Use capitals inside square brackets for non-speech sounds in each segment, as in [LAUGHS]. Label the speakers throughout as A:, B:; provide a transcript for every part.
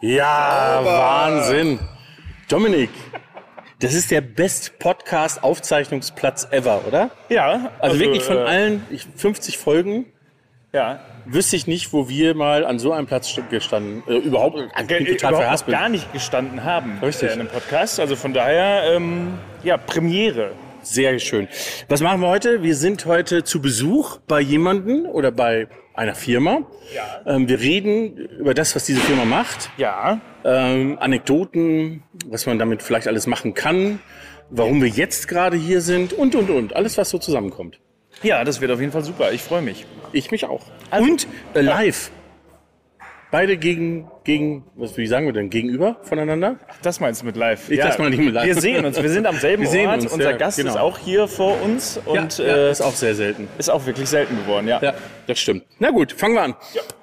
A: Ja, Wahnsinn. Dominik, das ist der Best Podcast Aufzeichnungsplatz ever, oder?
B: Ja.
A: Also, wirklich von
B: äh,
A: allen ich- 50 Folgen
B: Ja.
A: wüsste ich nicht, wo wir mal an so einem Platz gestanden, äh, überhaupt, ich bin
B: Ge-
A: total
B: überhaupt gar nicht gestanden haben
A: Richtig.
B: äh, in einem Podcast. Also von daher, ähm, ja, Premiere.
A: Sehr schön. Was machen wir heute? Wir sind heute zu Besuch bei jemandem oder bei einer Firma.
B: Ja.
A: Ähm, wir reden über das, was diese Firma macht.
B: Ja.
A: ähm, Anekdoten, was man damit vielleicht alles machen kann, warum wir jetzt gerade hier sind und, und, und. Alles, was so zusammenkommt.
B: Ja, das wird auf jeden Fall super. Ich freue mich.
A: Ich mich auch.
B: Also-
A: und äh, live. Beide gegen, gegen, was wie sagen wir denn, gegenüber voneinander?
B: Das meinst du mit live?
A: Ich- das meine ich mit live.
B: Wir sehen uns. Wir sind am selben [LAUGHS]
A: Wir sehen
B: Ort.
A: uns,
B: Unser
A: ja,
B: Gast
A: genau.
B: ist auch hier vor uns und
A: ja,
B: äh,
A: ist auch sehr selten.
B: ist auch wirklich selten geworden. Ja.
A: Ja, das stimmt. Na gut, fangen wir an.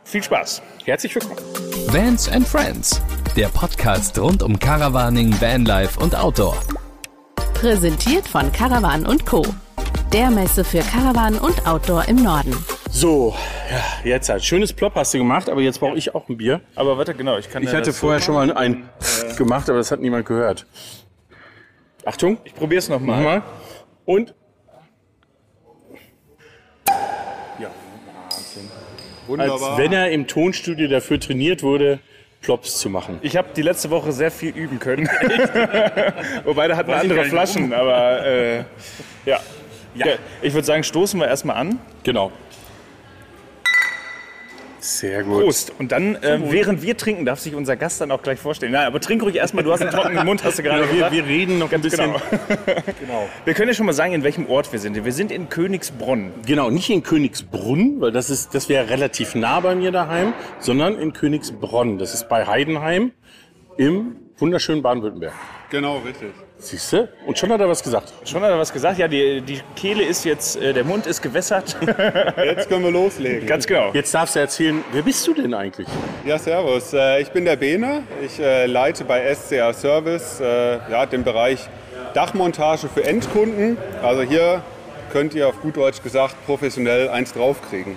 B: Viel Spaß.
A: Herzlich willkommen.
C: Vans and Friends, der Podcast rund um Caravaning, Vanlife und Outdoor.
D: Präsentiert von Caravan und Co. Der Messe für Caravan und Outdoor im Norden.
A: So, ja, jetzt halt. Schönes Plop hast du gemacht, aber jetzt brauche ich auch ein Bier.
B: Aber warte, genau. Ich kann
A: Ich
B: ja
A: hatte
B: das
A: vorher
B: so
A: schon mal ein gemacht, aber das hat niemand gehört. Achtung.
B: Ich probier's noch mal.
A: Nochmal. Und. Ja, Wahnsinn.
E: Wunderbar.
A: Als wenn er im Tonstudio dafür trainiert wurde, Plops zu machen.
B: Ich habe die letzte Woche sehr viel üben können. [LAUGHS] Wobei, da hatten wir andere Flaschen, aber äh, ja. ja. Ich würde sagen, stoßen wir erstmal an.
A: Genau. Sehr gut.
B: Prost. Und dann, äh, während wir trinken, darf sich unser Gast dann auch gleich vorstellen. Nein, aber trink ruhig erstmal, du hast einen trockenen Mund, hast du gerade
A: Ja, wir,
B: gesagt.
A: wir reden noch ein bisschen.
B: Genau. [LAUGHS]
A: Genau.
B: Wir können ja schon mal sagen, in welchem Ort wir sind. Wir sind in Königsbronn.
A: Genau, nicht in Königsbrunn, weil das ist, das wäre relativ nah bei mir daheim, sondern in Königsbronn. Das ist bei Heidenheim im wunderschönen Baden-Württemberg.
E: Genau, richtig.
A: Siehst du? Und schon hat er was gesagt.
B: Schon hat er was gesagt. Ja, die, die Kehle ist jetzt, äh, der Mund ist gewässert. [LAUGHS]
E: Jetzt können wir loslegen.
B: Ganz genau.
A: Jetzt darfst du erzählen, wer bist du denn eigentlich?
E: Ja, servus. Äh, Ich bin der Bene. Ich äh, leite bei SCA Service äh, ja, den Bereich Dachmontage für Endkunden. Also hier könnt ihr auf gut Deutsch gesagt professionell eins draufkriegen.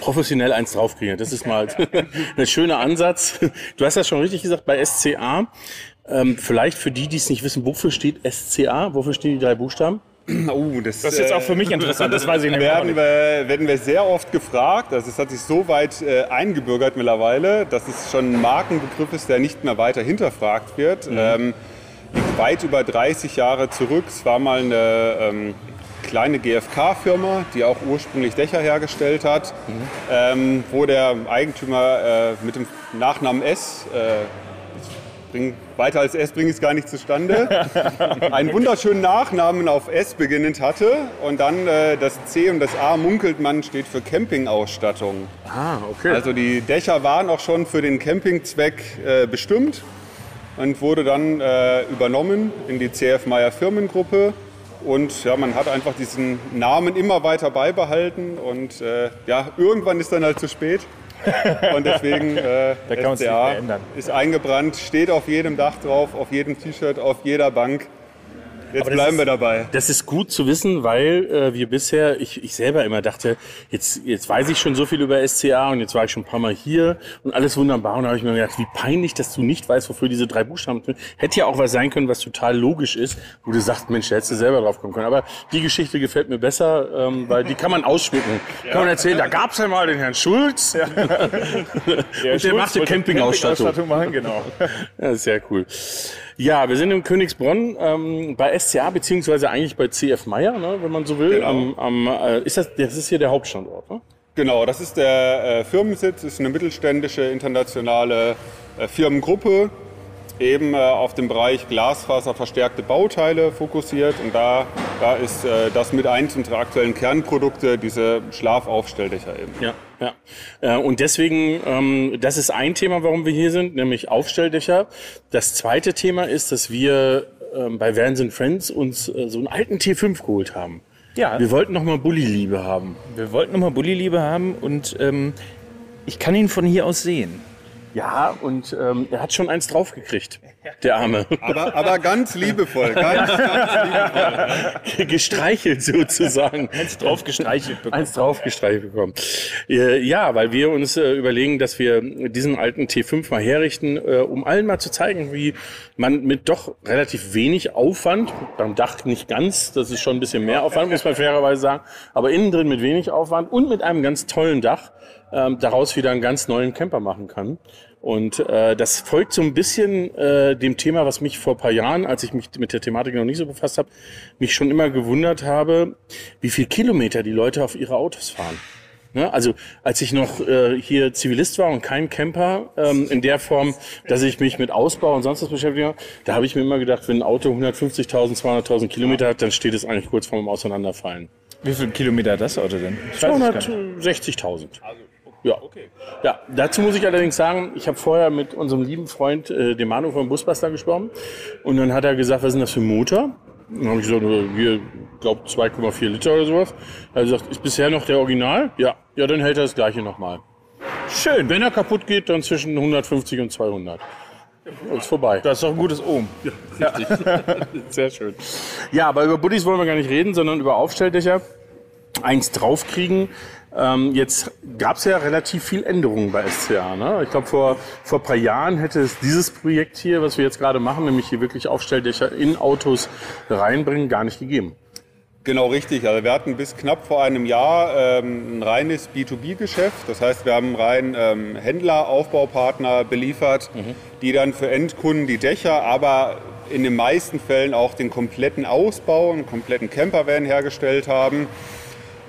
A: professionell eins draufkriegen. Das ist mal [LAUGHS] ein schöner Ansatz. Du hast das schon richtig gesagt bei SCA. Ähm, vielleicht für die, die es nicht wissen, wofür steht SCA? Wofür stehen die drei Buchstaben?
E: Oh, das,
B: Das ist jetzt
E: äh,
B: auch für mich interessant, das weiß ich auch
E: werden
B: nicht.
E: wir, werden wir sehr oft gefragt. Also es hat sich so weit äh, eingebürgert mittlerweile, dass es schon ein Markenbegriff ist, der nicht mehr weiter hinterfragt wird. Ähm, liegt weit über 30 Jahre zurück. Es war mal eine ähm, kleine GfK-Firma, die auch ursprünglich Dächer hergestellt hat, ähm, wo der Eigentümer äh, mit dem Nachnamen S äh, bring, weiter als S bringe ich es gar nicht zustande. [LAUGHS] einen wunderschönen Nachnamen auf S beginnend hatte und dann äh, das C und das A munkelt man steht für Campingausstattung.
A: Ah, okay.
E: Also die Dächer waren auch schon für den Campingzweck äh, bestimmt und wurde dann äh, übernommen in die CF Meyer Firmengruppe. Und ja, man hat einfach diesen Namen immer weiter beibehalten und äh, ja, irgendwann ist dann halt zu spät. [LAUGHS] Und deswegen äh,
B: Da kann nicht
E: ist eingebrannt, steht auf jedem Dach drauf, auf jedem T-Shirt, auf jeder Bank. Jetzt bleiben
A: ist-
E: wir dabei.
A: Das ist gut zu wissen, weil äh, wir bisher, ich, ich selber immer dachte, jetzt, jetzt weiß ich schon so viel über SCA und jetzt war ich schon ein paar Mal hier und alles wunderbar. Und da habe ich mir gedacht, wie peinlich, dass du nicht weißt, wofür diese drei Buchstaben sind. Hätte ja auch was sein können, was total logisch ist, wo du sagst, Mensch, da hättest du selber drauf kommen können. Aber die Geschichte gefällt mir besser, ähm, weil die kann man ausschmücken. Kann man erzählen, da gab's ja mal den Herrn Schulz.
B: Ja, [LAUGHS]
A: Und der
B: Schulz
A: machte Campingausstattung.
B: Campingausstattung machen, genau.
A: Ja, ist sehr cool. Ja, wir sind in Königsbronn ähm, bei SCA, beziehungsweise eigentlich bei CF Meyer, ne, wenn man so will.
E: Genau.
A: Am, am, äh, ist das, das ist hier der Hauptstandort, ne?
E: Genau, das ist der äh, Firmensitz, ist eine mittelständische internationale äh, Firmengruppe, eben äh, auf dem Bereich glasfaserverstärkte Bauteile fokussiert. Und da, da ist äh, das mit eins unserer aktuellen Kernprodukte, diese Schlafaufstelldächer eben.
A: Ja, ja. Äh, und deswegen, ähm, das ist ein Thema, warum wir hier sind, nämlich Aufstelldächer. Das zweite Thema ist, dass wir ähm, bei Vans and Friends uns äh, so einen alten T5 geholt haben.
B: Ja,
A: Wir wollten noch mal Bulli-Liebe haben.
B: wir wollten nochmal Bulli-Liebe haben und ähm, ich kann ihn von hier aus sehen.
A: Ja, und ähm, er hat schon eins draufgekriegt, der Arme.
E: Aber, aber ganz liebevoll. Ganz, ganz liebevoll.
A: Gestreichelt sozusagen.
B: Eins drauf gestreichelt bekommen.
A: Eins draufgestreichelt bekommen. Äh, ja, weil wir uns äh, überlegen, dass wir diesen alten T5 mal herrichten, äh, um allen mal zu zeigen, wie man mit doch relativ wenig Aufwand, beim Dach nicht ganz, das ist schon ein bisschen mehr Aufwand, muss man fairerweise sagen, aber innen drin mit wenig Aufwand und mit einem ganz tollen Dach ähm, daraus wieder einen ganz neuen Camper machen kann. Und äh, das folgt so ein bisschen äh, dem Thema, was mich vor paar Jahren, als ich mich mit der Thematik noch nicht so befasst habe, mich schon immer gewundert habe, wie viel Kilometer die Leute auf ihre Autos fahren. Ne? Also als ich noch äh, hier Zivilist war und kein Camper ähm, in der Form, dass ich mich mit Ausbau und sonst was beschäftige, da habe ich mir immer gedacht, wenn ein Auto 150.000, 200.000 Kilometer hat, dann steht es eigentlich kurz vorm Auseinanderfallen.
B: Wie viele Kilometer hat das Auto denn? Ich weiß es gar nicht.
A: 260.000. Ja. ja, dazu muss ich allerdings sagen, ich habe vorher mit unserem lieben Freund, äh, dem Manu vom Busbastler gesprochen. Und dann hat er gesagt, was ist denn das für ein Motor? Dann habe ich gesagt, wir glaube 2,4 Liter oder sowas. Er hat gesagt, ist bisher noch der Original? Ja. Ja, dann hält er das gleiche nochmal. Schön. Wenn er kaputt geht, dann zwischen 150 und 200. Ist vorbei.
B: Das ist doch ein gutes Ohm.
A: Richtig. [LAUGHS] Sehr schön. Ja, aber über Buddies wollen wir gar nicht reden, sondern über Aufstelldächer. Eins draufkriegen. Ähm, jetzt gab es ja relativ viel Änderungen bei SCA. Ne? Ich glaube, vor, vor ein paar Jahren hätte es dieses Projekt hier, was wir jetzt gerade machen, nämlich hier wirklich Aufstelldächer in Autos reinbringen, gar nicht gegeben.
E: Genau richtig. Also wir hatten bis knapp vor einem Jahr ähm, ein reines B2B-Geschäft. Das heißt, wir haben rein ähm, Händler, Aufbaupartner beliefert, die dann für Endkunden die Dächer, aber in den meisten Fällen auch den kompletten Ausbau, einen kompletten Campervan hergestellt haben.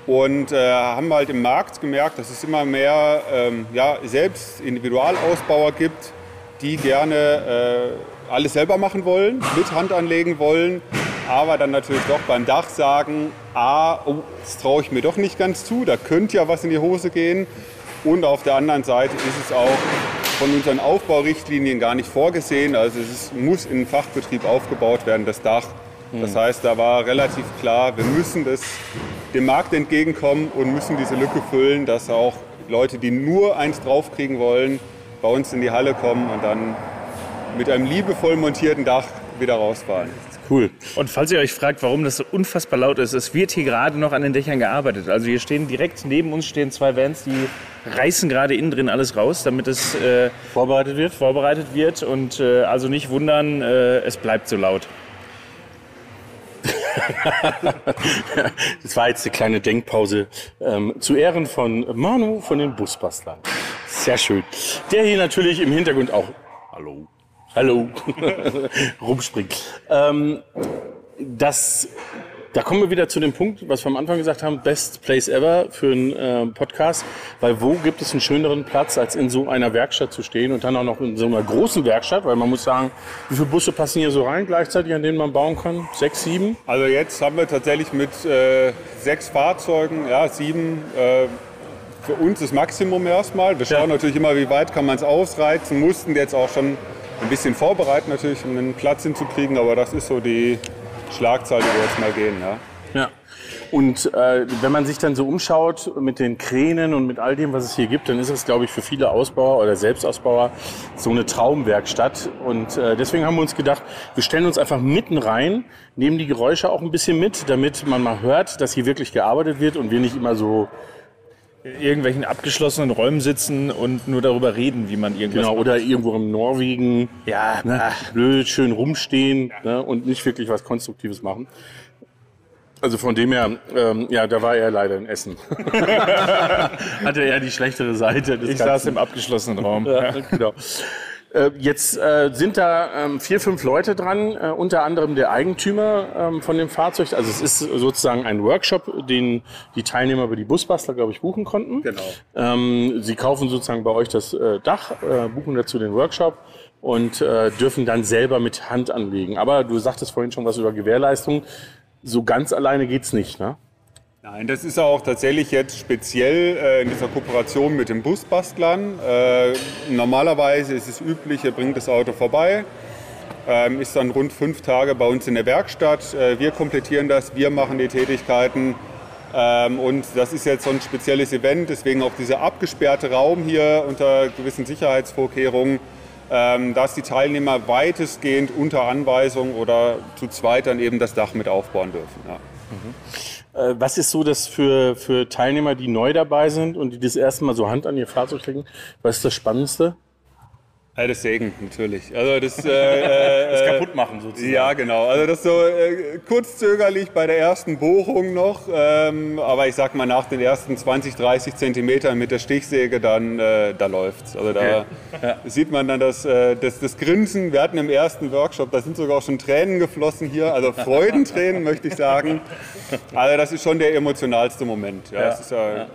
E: Und äh, haben halt im Markt gemerkt, dass es immer mehr ähm, ja, selbst Individualausbauer gibt, die gerne äh, alles selber machen wollen, mit Hand anlegen wollen, aber dann natürlich doch beim Dach sagen, ah, oh, das traue ich mir doch nicht ganz zu, da könnte ja was in die Hose gehen. Und auf der anderen Seite ist es auch von unseren Aufbaurichtlinien gar nicht vorgesehen. Also es ist, muss in Fachbetrieb aufgebaut werden, das Dach. Das heißt, da war relativ klar, wir müssen das dem Markt entgegenkommen und müssen diese Lücke füllen, dass auch Leute, die nur eins draufkriegen wollen, bei uns in die Halle kommen und dann mit einem liebevoll montierten Dach wieder rausfahren.
A: Cool.
B: Und falls ihr euch fragt, warum das so unfassbar laut ist, es wird hier gerade noch an den Dächern gearbeitet. Also hier stehen direkt neben uns stehen zwei Vans, die reißen gerade innen drin alles raus, damit es äh,
A: Vorbereitet wird?
B: vorbereitet wird. Und äh, also nicht wundern, äh, es bleibt so laut. [LAUGHS]
A: Das war jetzt eine kleine Denkpause ähm, zu Ehren von Manu von den Busbastlern. Sehr schön. Der hier natürlich im Hintergrund auch. Hallo. Hallo. [LAUGHS] rumspringt. Ähm, das, da kommen wir wieder zu dem Punkt, was wir am Anfang gesagt haben, Best Place Ever für einen äh, Podcast. Weil wo gibt es einen schöneren Platz, als in so einer Werkstatt zu stehen und dann auch noch in so einer großen Werkstatt, weil man muss sagen, wie viele Busse passen hier so rein gleichzeitig, an denen man bauen kann? Sechs, sieben?
E: Also jetzt haben wir tatsächlich mit äh, sechs Fahrzeugen, ja, sieben, äh, für uns das Maximum erstmal. Wir schauen
A: Ja.
E: natürlich immer, wie weit kann man es ausreizen, mussten jetzt auch schon ein bisschen vorbereiten natürlich, um einen Platz hinzukriegen, aber das ist so die Schlagzahl, die wir jetzt mal gehen. Ja.
A: Ja. Und äh, wenn man sich dann so umschaut mit den Kränen und mit all dem, was es hier gibt, dann ist es, glaube ich, für viele Ausbauer oder Selbstausbauer so eine Traumwerkstatt. Und äh, deswegen haben wir uns gedacht, wir stellen uns einfach mitten rein, nehmen die Geräusche auch ein bisschen mit, damit man mal hört, dass hier wirklich gearbeitet wird und wir nicht immer so,
B: In irgendwelchen abgeschlossenen Räumen sitzen und nur darüber reden, wie man irgendwas
A: genau, oder irgendwo in Norwegen
B: Ja,
A: ne,
B: ach.
A: blöd schön rumstehen ne, und nicht wirklich was Konstruktives machen. Also von dem her, ähm, ja, da war er leider in Essen. [LAUGHS] Hatte er die schlechtere Seite
B: Ich
A: Ganzen.
B: saß im abgeschlossenen Raum.
A: Ja, genau. Äh, Jetzt äh, sind da ähm, vier, fünf Leute dran, äh, unter anderem der Eigentümer ähm, von dem Fahrzeug. Also es ist sozusagen ein Workshop, den die Teilnehmer über die Busbastler, glaube ich, buchen konnten.
E: Genau.
A: Ähm, sie kaufen sozusagen bei euch das äh, Dach, äh, buchen dazu den Workshop und äh, dürfen dann selber mit Hand anlegen. Aber du sagtest vorhin schon was über Gewährleistung. So ganz alleine geht's nicht, ne?
E: Nein, das ist auch tatsächlich jetzt speziell äh, in dieser Kooperation mit den Busbastlern. Äh, normalerweise ist es üblich, er bringt das Auto vorbei, ähm, ist dann rund fünf Tage bei uns in der Werkstatt. Äh, wir komplettieren das, wir machen die Tätigkeiten. Ähm, und das ist jetzt so ein spezielles Event, deswegen auch dieser abgesperrte Raum hier unter gewissen Sicherheitsvorkehrungen, ähm, dass die Teilnehmer weitestgehend unter Anweisung oder zu zweit dann eben das Dach mit aufbauen dürfen. Ja.
A: Äh, Was ist so das für, für Teilnehmer, die neu dabei sind und die das erste Mal so Hand an ihr Fahrzeug legen? Was ist das Spannendste?
E: Ja, das Segen, natürlich. Also das, äh, äh,
A: Das kaputt machen sozusagen.
E: Ja, genau. Also das so äh, kurz zögerlich bei der ersten Bohrung noch, ähm, aber ich sag mal nach den ersten 20, 30 Zentimetern mit der Stichsäge, dann äh, da läuft's. Also da sieht man dann das, äh, das, das Grinsen. Wir hatten im ersten Workshop, da sind sogar auch schon Tränen geflossen hier, also Freudentränen [LAUGHS] möchte ich sagen. Also das ist schon der emotionalste Moment. Ja, Es ist ja,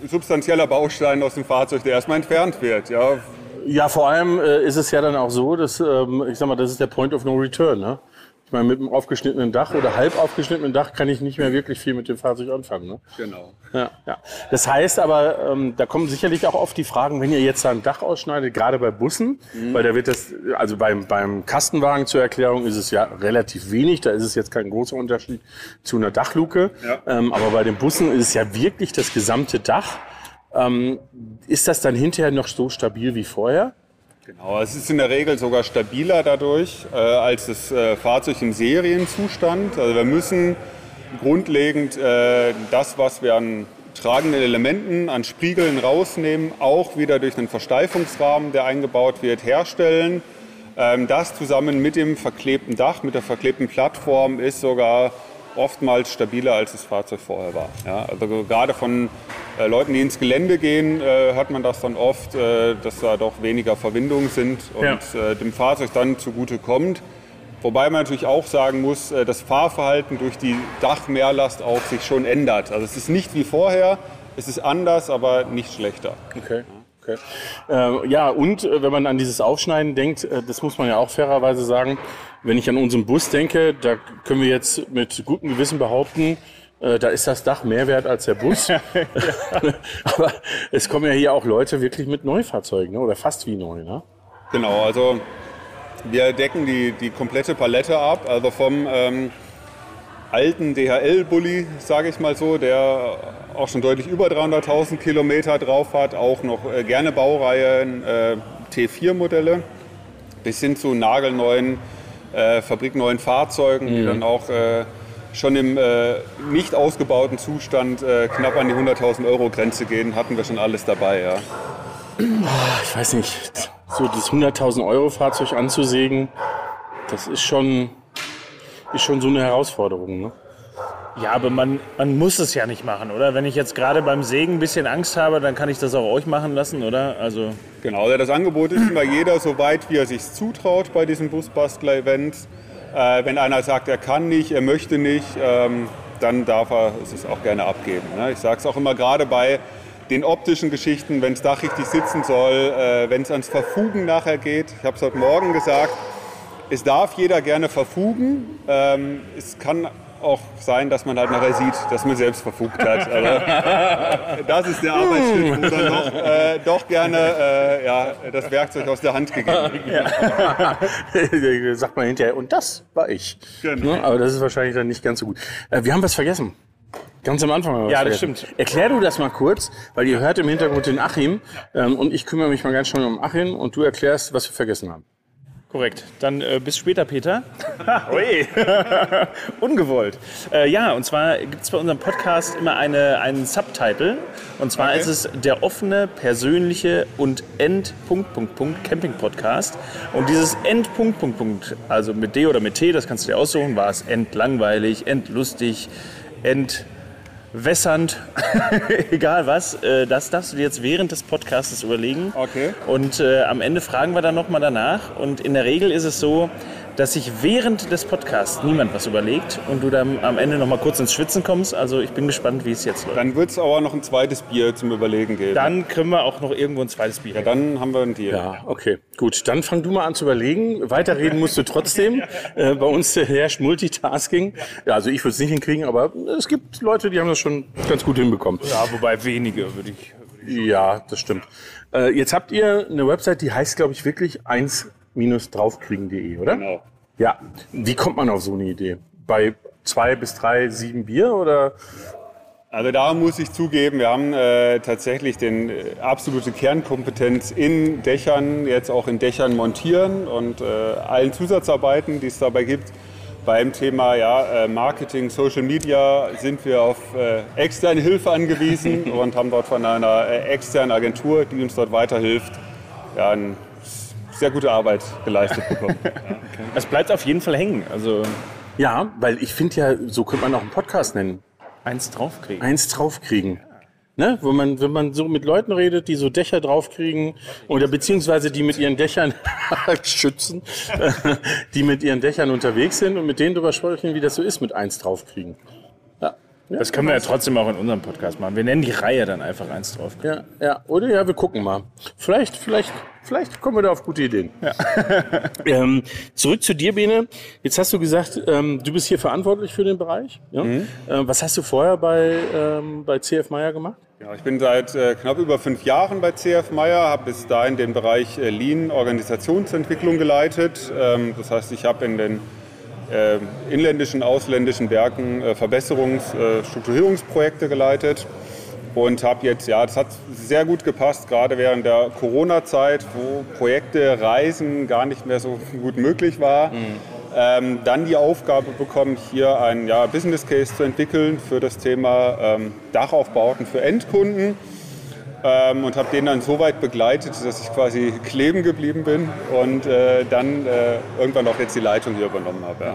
E: ein substanzieller Baustein aus dem Fahrzeug, der erstmal entfernt wird. Ja,
A: Ja, vor allem äh, ist es ja dann auch so, dass, ähm, ich sag mal, das ist der Point of No Return. Ne? Ich meine, mit einem aufgeschnittenen Dach oder halb aufgeschnittenen Dach kann ich nicht mehr wirklich viel mit dem Fahrzeug anfangen. Ne?
E: genau.
A: Ja, ja. Das heißt aber, ähm, da kommen sicherlich auch oft die Fragen, wenn ihr jetzt da ein Dach ausschneidet, gerade bei Bussen, weil da wird das, also beim, beim Kastenwagen zur Erklärung ist es ja relativ wenig, da ist es jetzt kein großer Unterschied zu einer Dachluke.
E: Ja.
A: Ähm, aber bei den Bussen ist es ja wirklich das gesamte Dach. Ähm, ist das dann hinterher noch so stabil wie vorher?
E: Genau, es ist in der Regel sogar stabiler dadurch äh, als das äh, Fahrzeug im Serienzustand. Also wir müssen grundlegend äh, das, was wir an tragenden Elementen, an Spiegeln rausnehmen, auch wieder durch einen Versteifungsrahmen, der eingebaut wird, herstellen. Ähm, das zusammen mit dem verklebten Dach, mit der verklebten Plattform ist sogar oftmals stabiler, als das Fahrzeug vorher war. Ja, also gerade von äh, Leuten, die ins Gelände gehen, äh, hört man das dann oft, äh, dass da doch weniger Verwindungen sind und
A: Ja.
E: äh, dem Fahrzeug dann zugute kommt. Wobei man natürlich auch sagen muss, äh, das Fahrverhalten durch die Dachmehrlast auch sich schon ändert. Also es ist nicht wie vorher, es ist anders, aber nicht schlechter.
A: Okay. okay. Äh, ja, und wenn man an dieses Aufschneiden denkt, das muss man ja auch fairerweise sagen, wenn ich an unseren Bus denke, da können wir jetzt mit gutem Gewissen behaupten, äh, da ist das Dach mehr wert als der Bus. [LAUGHS] [LAUGHS] Aber es kommen ja hier auch Leute wirklich mit Neufahrzeugen, ne? oder fast wie neu. Ne?
E: Genau, also wir decken die, die komplette Palette ab, also vom ähm, alten DHL-Bully, sage ich mal so, der auch schon deutlich über 300.000 Kilometer drauf hat, auch noch äh, gerne Baureihen äh, T4-Modelle, bis hin zu nagelneuen, äh, fabrikneuen Fahrzeugen, die dann auch äh, schon im äh, nicht ausgebauten Zustand äh, knapp an die 100.000 Euro Grenze gehen, hatten wir schon alles dabei. Ja.
A: Ich weiß nicht, so das 100.000 Euro Fahrzeug anzusägen, das ist schon, ist schon so eine Herausforderung. Ne?
B: Ja, aber man, man muss es ja nicht machen, oder? Wenn ich jetzt gerade beim Sägen ein bisschen Angst habe, dann kann ich das auch euch machen lassen, oder? Also
E: Genau, das Angebot ist immer jeder so weit, wie er sich zutraut bei diesen Busbastler-Events. Äh, wenn einer sagt, er kann nicht, er möchte nicht, ähm, dann darf er es auch gerne abgeben. Ne? Ich sage es auch immer gerade bei den optischen Geschichten, wenn das Dach richtig sitzen soll, äh, wenn es ans Verfugen nachher geht. Ich habe es heute Morgen gesagt, es darf jeder gerne verfugen. Ähm, es kann auch sein, dass man halt nachher sieht, dass man selbst verfugt hat. Also, [LAUGHS] das ist der Arbeitsschritt, wo dann doch, äh, doch gerne äh, ja, das Werkzeug aus der Hand gegeben wird. [LAUGHS]
A: Sagt man hinterher, und das war ich.
E: Genau.
A: Ne? Aber das ist wahrscheinlich dann nicht ganz so gut. Äh, wir haben was vergessen. Ganz am Anfang. haben wir was
B: Ja, das
A: vergessen.
B: stimmt.
A: Erklär du das mal kurz, weil ihr hört im Hintergrund den Achim ähm, und ich kümmere mich mal ganz schnell um Achim und du erklärst, was wir vergessen haben.
B: Korrekt. Dann äh, bis später, Peter. [LAUGHS] Ui. [LAUGHS] Ungewollt. Äh, ja, und zwar gibt es bei unserem Podcast immer eine, einen Subtitle. Und zwar
E: Okay.
B: ist es der offene, persönliche und End Punkt, Punkt, Punkt Camping Podcast. Und dieses End Punkt, Punkt, Punkt, also mit D oder mit T, das kannst du dir aussuchen, war es endlangweilig, endlustig, entwässernd, [LAUGHS] egal was. Äh, das darfst du dir jetzt während des Podcasts überlegen.
E: Okay.
B: Und äh, am Ende fragen wir dann nochmal danach. Und in der Regel ist es so, dass sich während des Podcasts niemand was überlegt und du dann am Ende nochmal kurz ins Schwitzen kommst. Also ich bin gespannt, wie es jetzt läuft.
E: Dann wird es aber noch ein zweites Bier zum Überlegen geben.
B: Dann können wir auch noch irgendwo ein zweites Bier.
E: ja, dann haben wir ein Deal.
A: Ja, okay, gut. Dann fang du mal an zu überlegen. Weiterreden musst du trotzdem. [LAUGHS] Äh, bei uns herrscht Multitasking. Ja, also ich würde es nicht hinkriegen, aber es gibt Leute, die haben das schon ganz gut hinbekommen.
B: Ja, wobei wenige, würde ich.
A: Ja, das stimmt. Äh, jetzt habt ihr eine Website, die heißt, glaube ich, wirklich 1-draufkriegen.de, oder?
E: Genau.
A: Ja. Wie kommt man auf so eine Idee? Bei zwei bis drei, sieben Bier oder?
E: Also da muss ich zugeben, wir haben äh, tatsächlich den äh, absolute Kernkompetenz in Dächern, jetzt auch in Dächern montieren und äh, allen Zusatzarbeiten, die es dabei gibt. Beim Thema ja, äh, Marketing, Social Media sind wir auf äh, externe Hilfe angewiesen [LAUGHS] und haben dort von einer äh, externen Agentur, die uns dort weiterhilft, ja, eine sehr gute Arbeit geleistet bekommen. [LAUGHS]
B: Es bleibt auf jeden Fall hängen. Also
A: Ja, weil ich finde ja, so könnte man auch einen Podcast nennen.
B: eins draufkriegen.
A: Eins draufkriegen. Ne? Wenn, man, wenn man so mit Leuten redet, die so Dächer draufkriegen oder beziehungsweise die mit ihren Dächern [LAUGHS] schützen, [LAUGHS] die mit ihren Dächern unterwegs sind und mit denen drüber sprechen, wie das so ist mit eins draufkriegen. Ja. Ja,
B: Das können wir ja trotzdem auch in unserem Podcast machen. Wir nennen die Reihe dann einfach eins draufkriegen.
A: Ja, ja, oder ja, wir gucken mal. Vielleicht, vielleicht, vielleicht kommen wir da auf gute Ideen. [LAUGHS] ähm, zurück zu dir, Bene. Jetzt hast du gesagt, ähm, du bist hier verantwortlich für den Bereich. Ja?
B: Mhm.
A: Ähm, was hast du vorher bei, ähm, bei CF Meyer gemacht?
E: Ja, ich bin seit äh, knapp über fünf Jahren bei CF Meyer, habe bis dahin den Bereich äh, Lean Organisationsentwicklung geleitet. Ähm, das heißt, ich habe in den inländischen, ausländischen Werken äh, Verbesserungs-, äh, Strukturierungsprojekte geleitet und habe jetzt, ja, das hat sehr gut gepasst, gerade während der Corona-Zeit, wo Projekte, Reisen gar nicht mehr so [LAUGHS] gut möglich war. Ähm, dann die Aufgabe bekommen, hier einen ja, Business Case zu entwickeln für das Thema ähm, Dachaufbauten für Endkunden. Ähm, und habe den dann so weit begleitet, dass ich quasi kleben geblieben bin und äh, dann äh, irgendwann auch jetzt die Leitung hier übernommen habe. Ja.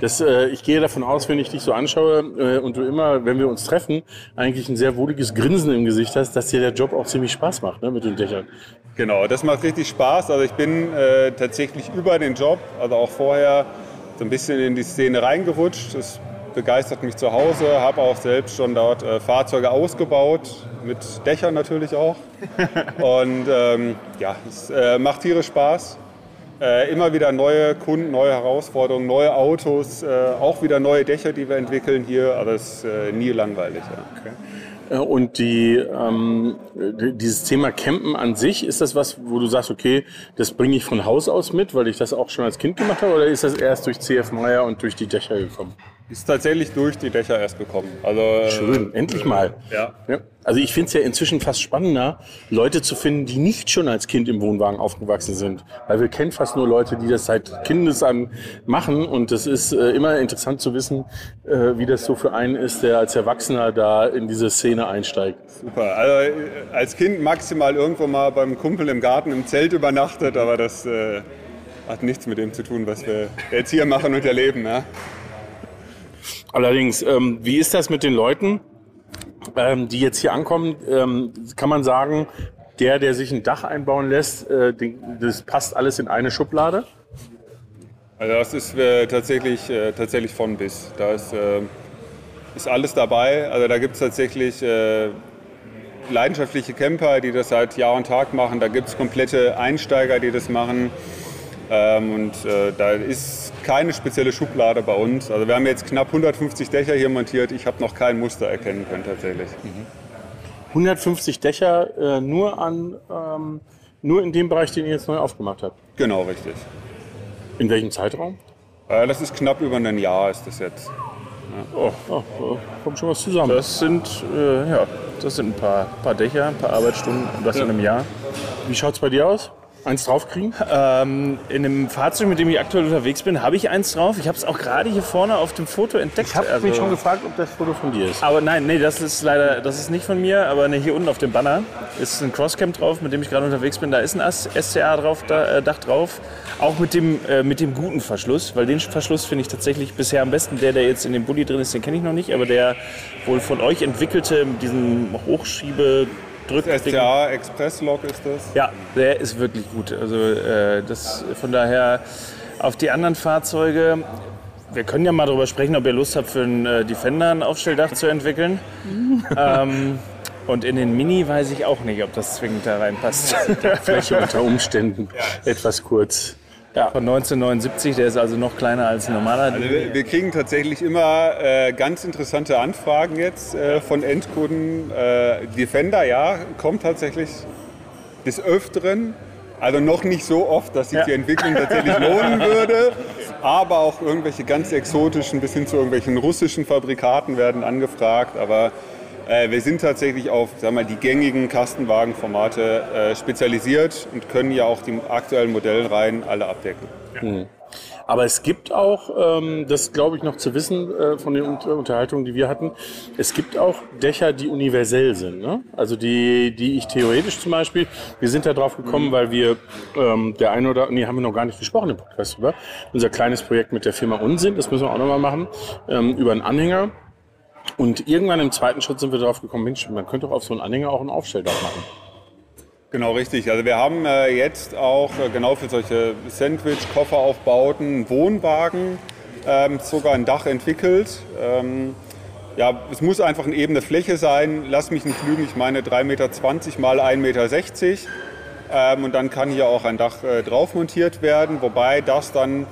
A: Das, äh, ich gehe davon aus, wenn ich dich so anschaue äh, und du immer, wenn wir uns treffen, eigentlich ein sehr wohliges Grinsen im Gesicht hast, dass dir der Job auch ziemlich Spaß macht ne, mit den Dächern.
E: Genau, das macht richtig Spaß. Also ich bin äh, tatsächlich über den Job, also auch vorher so ein bisschen in die Szene reingerutscht. Das begeistert mich zu Hause, habe auch selbst schon dort äh, Fahrzeuge ausgebaut, mit Dächern natürlich auch. [LAUGHS] Und ähm, ja, es äh, macht tierisch Spaß. Äh, immer wieder neue Kunden, neue Herausforderungen, neue Autos, äh, auch wieder neue Dächer, die wir entwickeln hier. Aber es ist äh, nie langweilig. Ja.
A: Äh, Und die, ähm, die- dieses Thema Campen an sich, ist das was, wo du sagst, okay, das bringe ich von Haus aus mit, weil ich das auch schon als Kind gemacht habe, oder ist das erst durch CF Meyer und durch die Dächer gekommen?
E: Ist tatsächlich durch die Dächer erst gekommen. Also, äh,
A: Schön, endlich mal.
E: Ja.
A: Ja. Also ich finde es ja inzwischen fast spannender, Leute zu finden, die nicht schon als Kind im Wohnwagen aufgewachsen sind. Weil wir kennen fast nur Leute, die das seit Kindes an machen. Und es ist äh, immer interessant zu wissen, äh, wie das so für einen ist, der als Erwachsener da in diese Szene einsteigt.
E: Super. Also äh, als Kind maximal irgendwo mal beim Kumpel im Garten im Zelt übernachtet, aber das äh, hat nichts mit dem zu tun, was wir jetzt hier machen und erleben. Ja?
A: Allerdings, ähm, wie ist das mit den Leuten, ähm, die jetzt hier ankommen? Ähm, kann man sagen, der, der sich ein Dach einbauen lässt, äh, den, das passt alles in eine Schublade?
E: Also das ist äh, tatsächlich, äh, tatsächlich von bis. Da ist, äh, ist alles dabei. Also da gibt es tatsächlich äh, leidenschaftliche Camper, die das seit Jahr und Tag machen. Da gibt es komplette Einsteiger, die das machen. Ähm, und äh, da ist keine spezielle Schublade bei uns. Also wir haben jetzt knapp 150 Dächer hier montiert. Ich habe noch kein Muster erkennen können tatsächlich.
A: 150 Dächer äh, nur an ähm, nur in dem Bereich, den ihr jetzt neu aufgemacht habt.
E: Genau, richtig.
A: In welchem Zeitraum?
E: Äh, das ist knapp über ein Jahr ist das jetzt.
A: Oh, oh, oh, kommt schon was zusammen.
B: Das sind, äh, ja, das sind ein paar, paar Dächer, ein paar Arbeitsstunden und das in einem Jahr.
A: Wie schaut's bei dir aus? Eins draufkriegen?
B: Ähm, in dem Fahrzeug, mit dem ich aktuell unterwegs bin, habe ich eins drauf. Ich habe es auch gerade hier vorne auf dem Foto entdeckt.
A: Ich habe
B: Also-
A: mich schon gefragt, ob das Foto von dir ist.
B: Aber nein, nee, das ist leider, das ist nicht von mir, aber ne, hier unten auf dem Banner ist ein Crosscam drauf, mit dem ich gerade unterwegs bin. Da ist ein SCA drauf, da, äh, Dach drauf. Auch mit dem, äh, mit dem guten Verschluss, weil den Verschluss finde ich tatsächlich bisher am besten. Der, der jetzt in dem Bulli drin ist, den kenne ich noch nicht, aber der wohl von euch entwickelte, mit Hochschiebe
E: SCA Express Log ist das.
B: ja, der ist wirklich gut. Also äh, das von daher auf die anderen Fahrzeuge. Wir können ja mal darüber sprechen, ob ihr Lust habt, für einen äh, Defender ein Aufstelldach zu entwickeln. [LAUGHS] ähm, und in den Mini weiß ich auch nicht, ob das zwingend da reinpasst.
A: Fläche unter Umständen [LAUGHS] etwas kurz. Ja.
B: Von 1979, der ist also noch kleiner als ein normaler.
E: Also wir wir kriegen tatsächlich immer äh, ganz interessante Anfragen jetzt äh, von Endkunden. Äh, Defender, ja, kommt tatsächlich des Öfteren. Also noch nicht so oft, dass sich
B: Ja.
E: die Entwicklung tatsächlich [LAUGHS] lohnen würde. aber auch irgendwelche ganz exotischen bis hin zu irgendwelchen russischen Fabrikaten werden angefragt. Aber äh, wir sind tatsächlich auf sagen wir, mal, die gängigen Kastenwagenformate äh, spezialisiert und können ja auch die aktuellen Modellreihen alle abdecken.
A: Mhm. Aber es gibt auch, ähm, das glaube ich noch zu wissen äh, von den Unter Unterhaltungen, die wir hatten, es gibt auch Dächer, die universell sind. Ne? Also die, die ich theoretisch zum Beispiel, wir sind da drauf gekommen, mhm. weil wir, ähm, der eine oder, nee, haben wir noch gar nicht gesprochen im Podcast über, unser kleines Projekt mit der Firma Unsinn, das müssen wir auch nochmal machen, ähm, über einen Anhänger. Und irgendwann im zweiten Schritt sind wir drauf gekommen, Mensch, man könnte doch auf so einen Anhänger auch einen Aufstelldach machen.
E: Genau, richtig. Also wir haben äh, jetzt auch äh, genau für solche Sandwich-Kofferaufbauten Wohnwagen, ähm, sogar ein Dach entwickelt. Ähm, ja, es muss einfach eine ebene Fläche sein. Lass mich nicht lügen, ich meine 3,20 Meter mal 1,60 Meter. Ähm, und dann kann hier auch ein Dach äh, drauf montiert werden, wobei das dann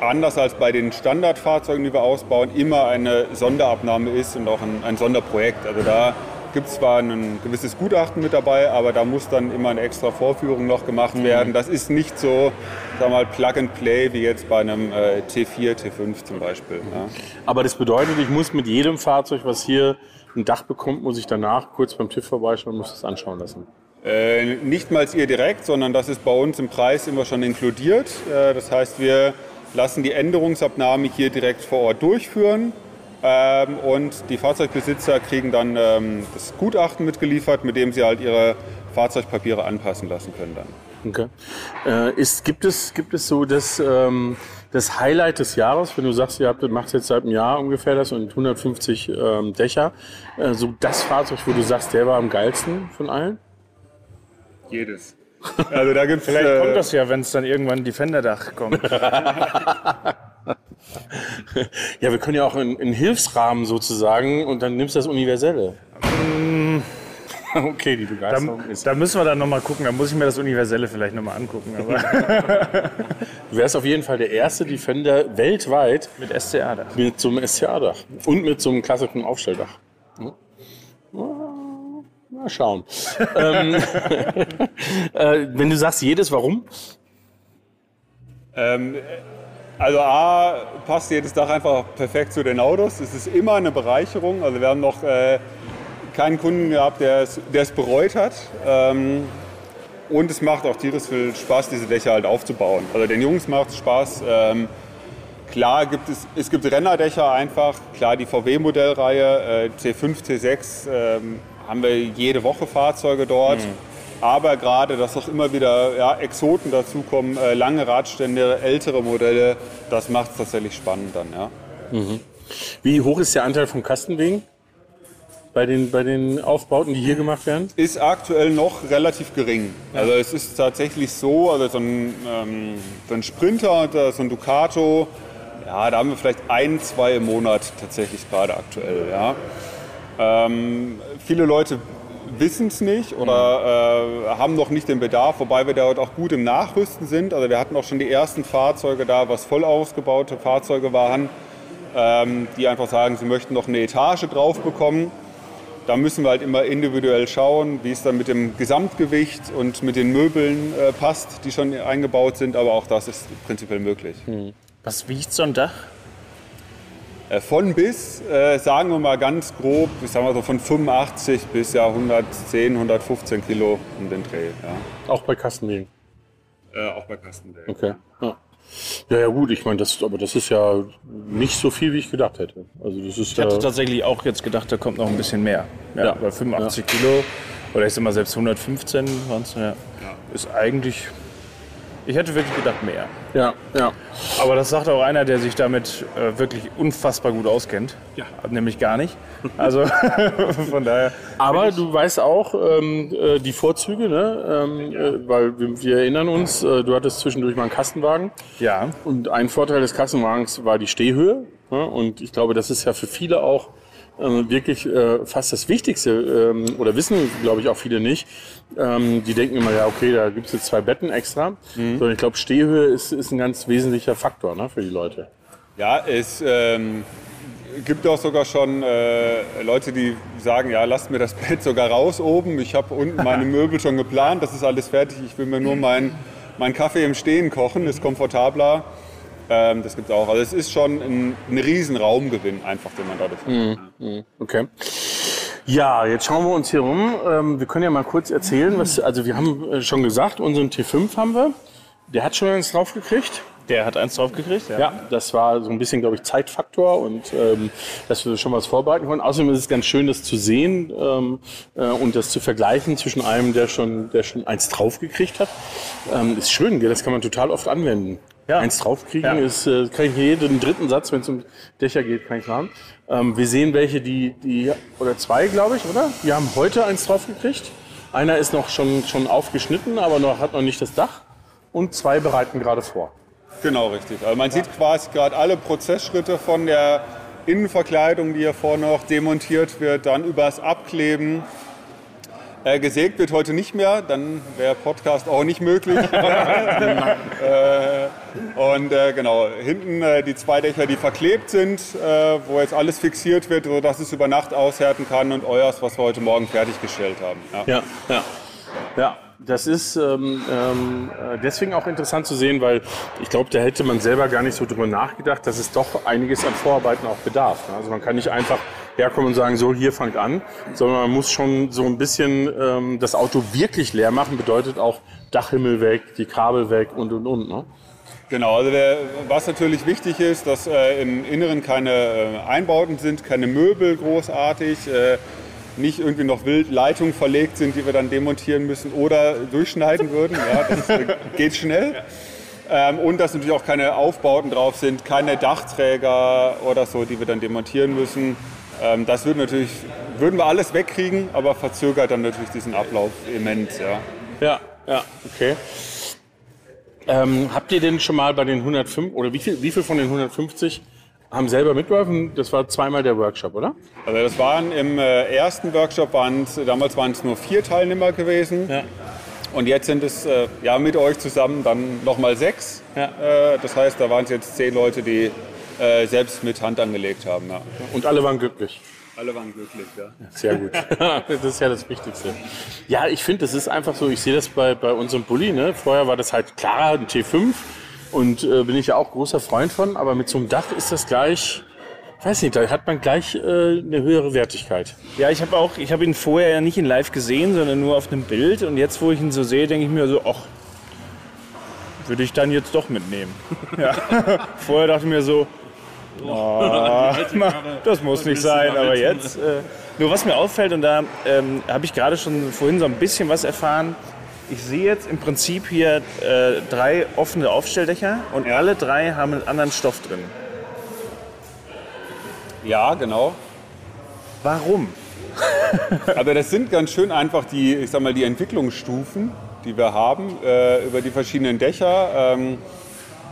E: anders als bei den Standardfahrzeugen, die wir ausbauen, immer eine Sonderabnahme ist und auch ein, ein Sonderprojekt. Also da gibt zwar ein gewisses Gutachten mit dabei, aber da muss dann immer eine extra Vorführung noch gemacht mhm. werden. Das ist nicht so, sag mal, Plug and Play wie jetzt bei einem äh, T4, T5 zum Beispiel. Ja.
A: Aber das bedeutet, ich muss mit jedem Fahrzeug, was hier ein Dach bekommt, muss ich danach kurz beim TÜV vorbeischauen und muss das anschauen lassen.
E: Äh, nicht mal ihr direkt, sondern das ist bei uns im Preis immer schon inkludiert. Äh, das heißt, wir lassen die Änderungsabnahme hier direkt vor Ort durchführen ähm, und die Fahrzeugbesitzer kriegen dann ähm, das Gutachten mitgeliefert, mit dem sie halt ihre Fahrzeugpapiere anpassen lassen können dann.
A: Okay. Äh, ist, gibt, es, gibt es so das, ähm, das Highlight des Jahres, wenn du sagst, ihr habt, macht jetzt seit einem Jahr ungefähr das und 150 ähm, Dächer, äh, so das Fahrzeug, wo du sagst, der war am geilsten von allen?
E: Jedes. Also da gibt's,
B: Vielleicht äh, kommt das ja, wenn es dann irgendwann Defender-Dach kommt. [LAUGHS]
A: ja, wir können ja auch einen Hilfsrahmen sozusagen und dann nimmst du das Universelle. Mm. [LAUGHS] Okay, die Begeisterung
B: da, ist. Da müssen wir dann nochmal gucken. Da muss ich mir das Universelle vielleicht nochmal angucken. [LAUGHS]
A: Du wärst auf jeden Fall der erste Defender weltweit
B: mit SCA-Dach.
A: Mit so einem SCA-Dach. Und mit so einem klassischen Aufstelldach. Hm? Mal schauen. [LAUGHS] ähm, [LAUGHS] äh, wenn du sagst jedes, warum?
E: Ähm, also A, passt jedes Dach einfach perfekt zu den Autos. Es ist immer eine Bereicherung. Also wir haben noch äh, keinen Kunden gehabt, der es, bereut hat. Ähm, und es macht auch tierisch viel Spaß, diese Dächer halt aufzubauen. Also den Jungs macht es Spaß. Ähm, klar gibt es, es gibt Rennerdächer einfach. Klar, die VW-Modellreihe, äh, T5, T6, ähm, haben wir jede Woche Fahrzeuge dort. Mhm. Aber gerade, dass auch immer wieder ja, Exoten dazukommen, äh, lange Radstände, ältere Modelle, das macht es tatsächlich spannend dann. Ja.
A: Mhm. Wie hoch ist der Anteil von Kastenwegen bei den, bei den Aufbauten, die hier gemacht werden?
E: Ist aktuell noch relativ gering. Also es ist tatsächlich so, also so ein, ähm, so ein Sprinter, so ein Ducato, ja, da haben wir vielleicht ein, zwei im Monat tatsächlich gerade aktuell. Ja. Ähm, viele Leute wissen es nicht oder äh, haben noch nicht den Bedarf, wobei wir dort auch gut im Nachrüsten sind. Also wir hatten auch schon die ersten Fahrzeuge da, was voll ausgebaute Fahrzeuge waren, ähm, die einfach sagen, sie möchten noch eine Etage drauf bekommen. Da müssen wir halt immer individuell schauen, wie es dann mit dem Gesamtgewicht und mit den Möbeln äh, passt, die schon eingebaut sind. Aber auch das ist prinzipiell möglich. Hm.
B: Was wiegt so ein Dach?
E: Äh, von bis, äh, sagen wir mal ganz grob, ich sag mal so von 85 bis ja 110, 115 Kilo um den Dreh. Ja.
A: Auch bei Kastenwegen?
E: Äh, auch bei Kastenwegen.
A: Okay. Ja. Ja, ja gut, ich meine, das, aber das ist ja nicht so viel, wie ich gedacht hätte. Also das ist
B: ich hatte tatsächlich auch jetzt gedacht, da kommt noch ein bisschen mehr. Ja, ja. Bei 85 ja. Kilo oder ich sag mal selbst 115 waren es, ja, ist eigentlich ich hätte wirklich gedacht mehr.
A: Ja, ja.
B: Aber das sagt auch einer, der sich damit äh, wirklich unfassbar gut auskennt. Ja. Nämlich gar nicht. Also [LAUGHS] von daher.
A: Aber du weißt auch ähm, äh, die Vorzüge, ne? Ähm, ja. äh, weil wir, wir, erinnern uns, äh, du hattest zwischendurch mal einen Kastenwagen.
B: Ja.
A: Und ein Vorteil des Kastenwagens war die Stehhöhe. Ne? Und ich glaube, das ist ja für viele auch äh, wirklich äh, fast das Wichtigste, ähm, oder wissen, glaube ich, auch viele nicht. Ähm, die denken immer, ja, okay, da gibt es jetzt zwei Betten extra. Mhm. Sondern ich glaube, Stehhöhe ist, ist ein ganz wesentlicher Faktor ne, für die Leute.
E: Ja, es ähm, gibt auch sogar schon äh, Leute, die sagen, ja, lasst mir das [LAUGHS] Bett sogar raus oben. Ich habe unten meine [LAUGHS] Möbel schon geplant, das ist alles fertig. Ich will mir nur meinen mein Kaffee im Stehen kochen, ist komfortabler. Ähm, das gibt es auch. Also es ist schon ein, ein riesen Raumgewinn einfach, den man dadurch hat.
A: Okay. Ja, jetzt schauen wir uns hier rum. Ähm, wir können ja mal kurz erzählen, was, also wir haben äh, schon gesagt, unseren T5 haben wir. Der hat schon eins draufgekriegt.
B: Der hat eins draufgekriegt, ja.
A: Ja, das war so ein bisschen, glaube ich, Zeitfaktor und ähm, dass wir schon was vorbereiten konnten. Außerdem ist es ganz schön, das zu sehen ähm, äh, und das zu vergleichen zwischen einem, der schon, der schon eins draufgekriegt hat. Ähm, ist schön, gell? das kann man total oft anwenden.
B: Ja.
A: Eins draufkriegen
B: Ja.
A: ist, äh, kann ich jeden dritten Satz, wenn es um Dächer geht, kann ich machen. Ähm, wir sehen welche, die, die, oder zwei, glaube ich, oder? Die haben heute eins draufgekriegt. Einer ist noch schon, schon aufgeschnitten, aber noch, hat noch nicht das Dach. Und zwei bereiten gerade vor.
E: Genau, richtig. Also man sieht quasi gerade alle Prozessschritte von der Innenverkleidung, die hier vorne noch demontiert wird, dann übers Abkleben. Äh, gesägt wird heute nicht mehr, dann wäre Podcast auch nicht möglich. [LAUGHS] äh, und äh, genau, hinten äh, die zwei Dächer, die verklebt sind, äh, wo jetzt alles fixiert wird, sodass es über Nacht aushärten kann und euers, was wir heute Morgen fertiggestellt haben. Ja.
A: Ja, ja. Ja, das ist ähm, ähm, äh, deswegen auch interessant zu sehen, weil ich glaube, da hätte man selber gar nicht so drüber nachgedacht, dass es doch einiges an Vorarbeiten auch bedarf. ne? Also man kann nicht einfach herkommen und sagen, so hier fangt an, sondern man muss schon so ein bisschen ähm, das Auto wirklich leer machen, bedeutet auch Dachhimmel weg, die Kabel weg und und und. Ne?
E: Genau, also der, was natürlich wichtig ist, dass äh, im Inneren keine äh, Einbauten sind, keine Möbel großartig, äh, nicht irgendwie noch wild Leitungen verlegt sind, die wir dann demontieren müssen oder durchschneiden würden. Ja, das äh, geht schnell. Ähm, und dass natürlich auch keine Aufbauten drauf sind, keine Dachträger oder so, die wir dann demontieren müssen. Ähm, das würden, natürlich, würden wir alles wegkriegen, aber verzögert dann natürlich diesen Ablauf immens. Ja.
A: Ja, ja, okay. Ähm, habt ihr denn schon mal bei den 105 oder wie viel, wie viel von den 150 haben selber mitgeholfen? Das war zweimal der Workshop, oder?
E: Also das waren im äh, ersten Workshop, waren es, damals waren es nur vier Teilnehmer gewesen.
A: Ja.
E: Und jetzt sind es äh, ja, mit euch zusammen dann nochmal sechs.
A: Ja.
E: Äh, das heißt, da waren es jetzt zehn Leute, die äh, selbst mit Hand angelegt haben. Ja.
A: Und alle waren glücklich.
E: Alle waren glücklich, ja.
A: Sehr gut. [LAUGHS] das ist ja das Wichtigste. Ja, ich finde, das ist einfach so, ich sehe das bei, bei unserem Bulli. Ne? Vorher war das halt klar, ein T5 und äh, bin ich ja auch großer Freund von, aber mit so einem Dach ist das gleich, weiß nicht, da hat man gleich äh, eine höhere Wertigkeit.
B: Ja, ich habe auch, ich habe ihn vorher ja nicht in live gesehen, sondern nur auf einem Bild. Und jetzt, wo ich ihn so sehe, denke ich mir so, ach, würde ich dann jetzt doch mitnehmen. [LAUGHS] Ja. [LAUGHS] vorher dachte ich mir so, oh, [LAUGHS] das muss nicht sein, aber jetzt. Äh, nur was mir auffällt, und da ähm, habe ich gerade schon vorhin so ein bisschen was erfahren. Ich sehe jetzt im Prinzip hier äh, drei offene Aufstelldächer und alle drei haben einen anderen Stoff drin.
E: Ja, genau.
B: Warum? [LAUGHS]
E: Aber das sind ganz schön einfach die, ich sag mal, die Entwicklungsstufen, die wir haben äh, über die verschiedenen Dächer. Ähm,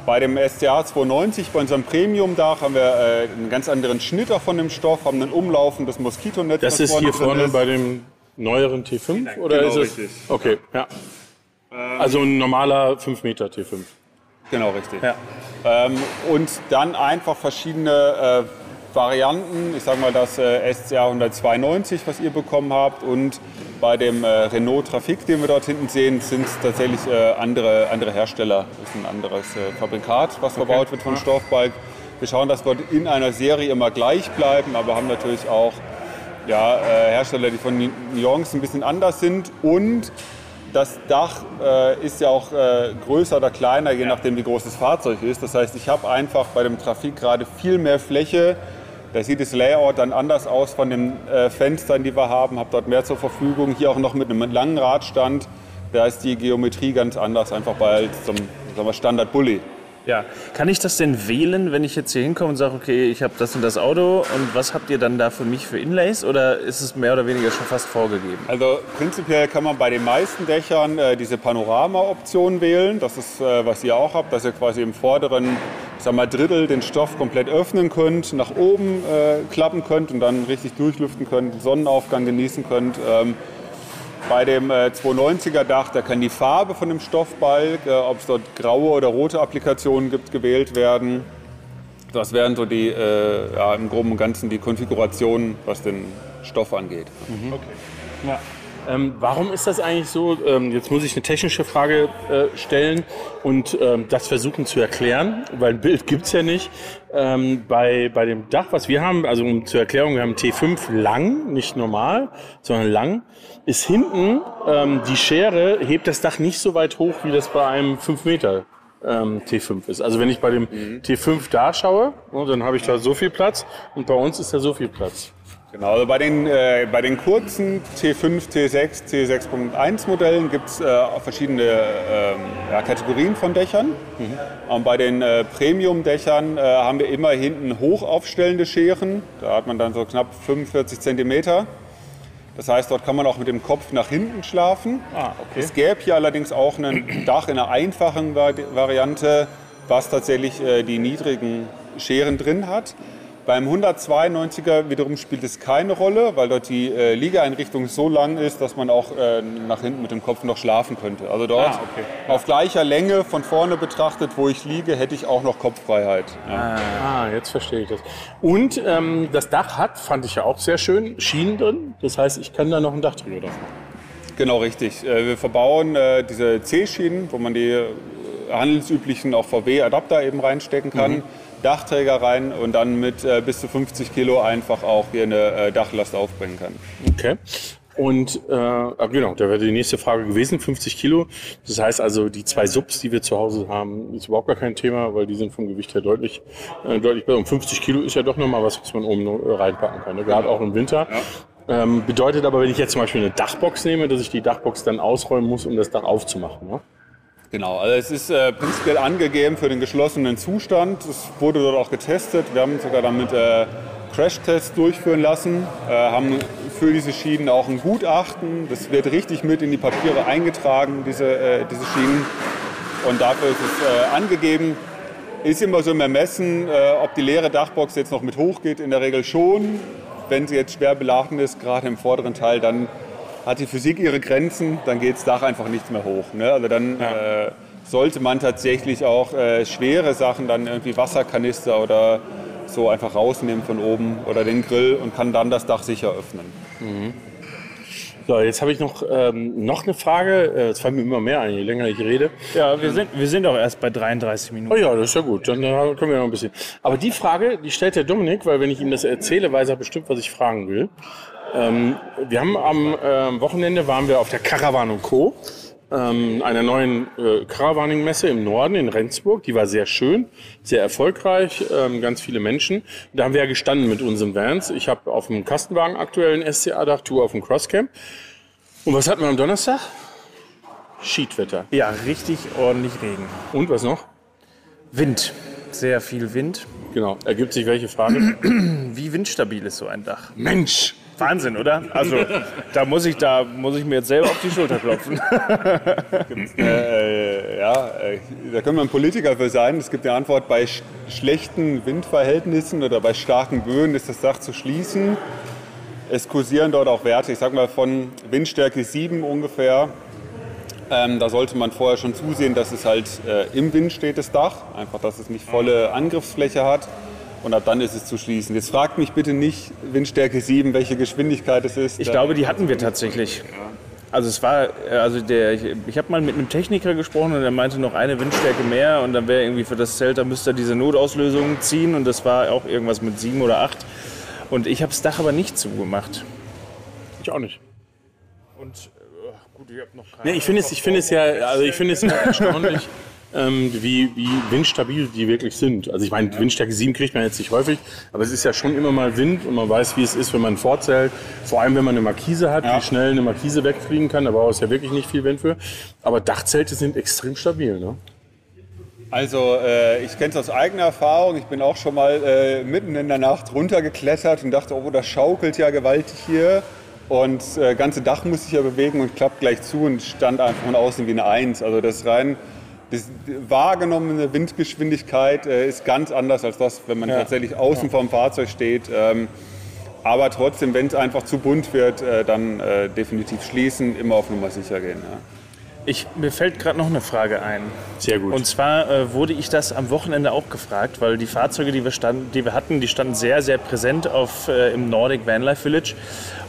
E: bei dem SCA 290, bei unserem Premium-Dach, haben wir äh, einen ganz anderen Schnitt auch von dem Stoff, haben ein umlaufendes Moskitonetz.
A: Das ist hier vorne
E: ist.
A: bei dem neueren T5 oder
E: Genau,
A: ist es?
E: richtig.
A: Okay, ja. Also ein normaler 5 Meter T5.
E: Genau, richtig.
A: Ja.
E: Ähm, und dann einfach verschiedene äh, Varianten. Ich sage mal das äh, SCA 192, was ihr bekommen habt. Und bei dem äh, Renault Trafik, den wir dort hinten sehen, sind es tatsächlich äh, andere, andere Hersteller. Das ist ein anderes äh, Fabrikat, was verbaut wird von Stoffbalk. Wir schauen, dass wir in einer Serie immer gleich bleiben, aber haben natürlich auch ja, äh, Hersteller, die von Nuancen ein bisschen anders sind. Und das Dach äh, ist ja auch äh, größer oder kleiner, je nachdem wie groß das Fahrzeug ist. Das heißt, ich habe einfach bei dem Trafik gerade viel mehr Fläche. Da sieht das Layout dann anders aus von den äh, Fenstern, die wir haben. Habe dort mehr zur Verfügung. Hier auch noch mit einem langen Radstand. Da ist die Geometrie ganz anders, einfach bei zum sagen wir, Standard Bulli.
B: Ja, kann ich das denn wählen, wenn ich jetzt hier hinkomme und sage, okay, ich habe das und das Auto und was habt ihr dann da für mich für Inlays oder ist es mehr oder weniger schon fast vorgegeben?
E: Also prinzipiell kann man bei den meisten Dächern äh, diese Panorama-Option wählen. Das ist, äh, was ihr auch habt, dass ihr quasi im vorderen sag mal, Drittel den Stoff komplett öffnen könnt, nach oben äh, klappen könnt und dann richtig durchlüften könnt, Sonnenaufgang genießen könnt. Ähm, bei dem äh, 290er Dach, da kann die Farbe von dem Stoffbalk, äh, ob es dort graue oder rote Applikationen gibt, gewählt werden. Das wären so die, äh, ja, im Groben und Ganzen die Konfigurationen, was den Stoff angeht.
A: Ähm, warum ist das eigentlich so? Ähm, jetzt muss ich eine technische Frage äh, stellen und ähm, das versuchen zu erklären, weil ein Bild gibt's ja nicht. Ähm, bei, bei dem Dach, was wir haben, also um zur Erklärung, wir haben T5 lang, nicht normal, sondern lang, ist hinten ähm, die Schere, hebt das Dach nicht so weit hoch, wie das bei einem 5 Meter ähm, T5 ist. Also wenn ich bei dem T5 da schaue, ne, dann habe ich da so viel Platz und bei uns ist da so viel Platz.
E: Genau, also bei den, äh, bei den kurzen T5, T6, T6.1 Modellen gibt es äh, verschiedene ähm, ja, Kategorien von Dächern. Und bei den äh, Premium-Dächern äh, haben wir immer hinten hochaufstellende Scheren. Da hat man dann so knapp 45 Zentimeter. Das heißt, dort kann man auch mit dem Kopf nach hinten schlafen.
A: Ah, okay.
E: Es gäbe hier allerdings auch ein Dach in einer einfachen Vari- Variante, was tatsächlich äh, die niedrigen Scheren drin hat. Beim 192er wiederum spielt es keine Rolle, weil dort die äh, Liegeeinrichtung so lang ist, dass man auch äh, nach hinten mit dem Kopf noch schlafen könnte. Also dort
A: Ah, okay.
E: auf gleicher Länge von vorne betrachtet, wo ich liege, hätte ich auch noch Kopffreiheit. Ja.
A: Ah, jetzt verstehe ich das. Und ähm, das Dach hat, fand ich ja auch sehr schön, Schienen drin. Das heißt, ich kann da noch ein Dachträger drauf machen.
E: Genau, richtig. Äh, Wir verbauen äh, diese C-Schienen, wo man die äh, handelsüblichen auch VW-Adapter eben reinstecken kann, Dachträger rein und dann mit äh, bis zu 50 Kilo einfach auch hier eine äh, Dachlast aufbringen kann.
A: Okay. Und äh, genau, da wäre die nächste Frage gewesen, 50 Kilo. Das heißt also, die zwei Subs, die wir zu Hause haben, ist überhaupt gar kein Thema, weil die sind vom Gewicht her deutlich, äh, deutlich besser. Und 50 Kilo ist ja doch nochmal was, was man oben äh, reinpacken kann, ne? gerade auch im Winter. Ähm, bedeutet aber, wenn ich jetzt zum Beispiel eine Dachbox nehme, dass ich die Dachbox dann ausräumen muss, um das Dach aufzumachen. Ne?
E: Genau, also es ist äh, prinzipiell angegeben für den geschlossenen Zustand. Es wurde dort auch getestet. Wir haben sogar damit äh, Crashtests durchführen lassen, äh, haben für diese Schienen auch ein Gutachten. Das wird richtig mit in die Papiere eingetragen, diese, äh, diese Schienen. Und dafür ist es äh, angegeben. Ist immer so im Ermessen, äh, ob die leere Dachbox jetzt noch mit hochgeht. In der Regel schon. Wenn sie jetzt schwer beladen ist, gerade im vorderen Teil, dann hat die Physik ihre Grenzen, dann geht das Dach einfach nicht mehr hoch. Ne? Also dann äh, sollte man tatsächlich auch äh, schwere Sachen, dann irgendwie Wasserkanister oder so einfach rausnehmen von oben oder den Grill und kann dann das Dach sicher öffnen.
A: So, jetzt habe ich noch, ähm, noch eine Frage. Äh, Es fallen mir immer mehr ein, je länger ich rede.
B: Ja, wir sind, wir sind auch erst bei 33 Minuten.
A: Oh ja, das ist ja gut. Dann äh, können wir noch ein bisschen. Aber die Frage, die stellt der Dominik, weil wenn ich ihm das erzähle, weiß er bestimmt, was ich fragen will. Ähm, wir haben am ähm, Wochenende waren wir auf der Caravan Co. Ähm, einer neuen äh, Caravaning-Messe im Norden in Rendsburg. Die war sehr schön, sehr erfolgreich, ähm, ganz viele Menschen. Da haben wir ja gestanden mit unseren Vans. Ich habe auf dem Kastenwagen aktuell ein SCA-Dach, du auf dem Crosscamp. Und was hatten wir am Donnerstag? Schiedwetter.
B: Ja, richtig ordentlich Regen.
A: Und was noch?
B: Wind. Sehr viel Wind.
A: Genau. Ergibt sich welche Frage?
B: Wie windstabil ist so ein Dach?
A: Mensch!
B: Wahnsinn, oder? Also, da muss ich, da muss ich mir jetzt selber auf die Schulter klopfen. [LAUGHS]
E: Äh, ja, äh, da können wir ein Politiker für sein. Es gibt die Antwort, bei sch schlechten Windverhältnissen oder bei starken Böen ist das Dach zu schließen. Es kursieren dort auch Werte, ich sag mal von Windstärke 7 ungefähr. Ähm, da sollte man vorher schon zusehen, dass es halt äh, im Wind steht, das Dach. Einfach, dass es nicht volle Angriffsfläche hat. Und ab dann ist es zu schließen. Jetzt fragt mich bitte nicht Windstärke 7, welche Geschwindigkeit es ist.
B: Ich glaube, die hatten wir tatsächlich. Also es war, also der, ich, ich habe mal mit einem Techniker gesprochen und der meinte noch eine Windstärke mehr und dann wäre irgendwie für das Zelt, da müsste er diese Notauslösung ziehen und das war auch irgendwas mit sieben oder acht. Und ich habe das Dach aber nicht zugemacht.
A: Ich auch nicht.
B: Und äh, gut, ich habe noch keine.
A: Nee, ich finde es, ich finde es ja, also ich finde es ja [LAUGHS] erstaunlich, [LAUGHS] ähm, wie, wie windstabil die wirklich sind. Also ich meine, Windstärke 7 kriegt man jetzt nicht häufig, aber es ist ja schon immer mal Wind und man weiß, wie es ist, wenn man vorzählt. Vor allem, wenn man eine Markise hat, wie schnell eine Markise wegfliegen kann. Da braucht es ja wirklich nicht viel Wind für. Aber Dachzelte sind extrem stabil, ne?
E: Also äh, ich kenne es aus eigener Erfahrung. Ich bin auch schon mal äh, mitten in der Nacht runtergeklettert und dachte, oh, das schaukelt ja gewaltig hier. Und äh, ganze Dach muss sich ja bewegen und klappt gleich zu und stand einfach von außen wie eine Eins. Also das rein, das wahrgenommene Windgeschwindigkeit äh, ist ganz anders als das, wenn man tatsächlich außen vom Fahrzeug steht. Ähm, aber trotzdem, wenn es einfach zu bunt wird, äh, dann äh, definitiv schließen, immer auf Nummer sicher gehen. Ja.
B: Ich, mir fällt gerade noch eine Frage ein.
A: Sehr gut.
B: Und zwar äh, wurde ich das am Wochenende auch gefragt, weil die Fahrzeuge, die wir, stand, die wir hatten, die standen sehr, sehr präsent auf, äh, im Nordic Vanlife Village.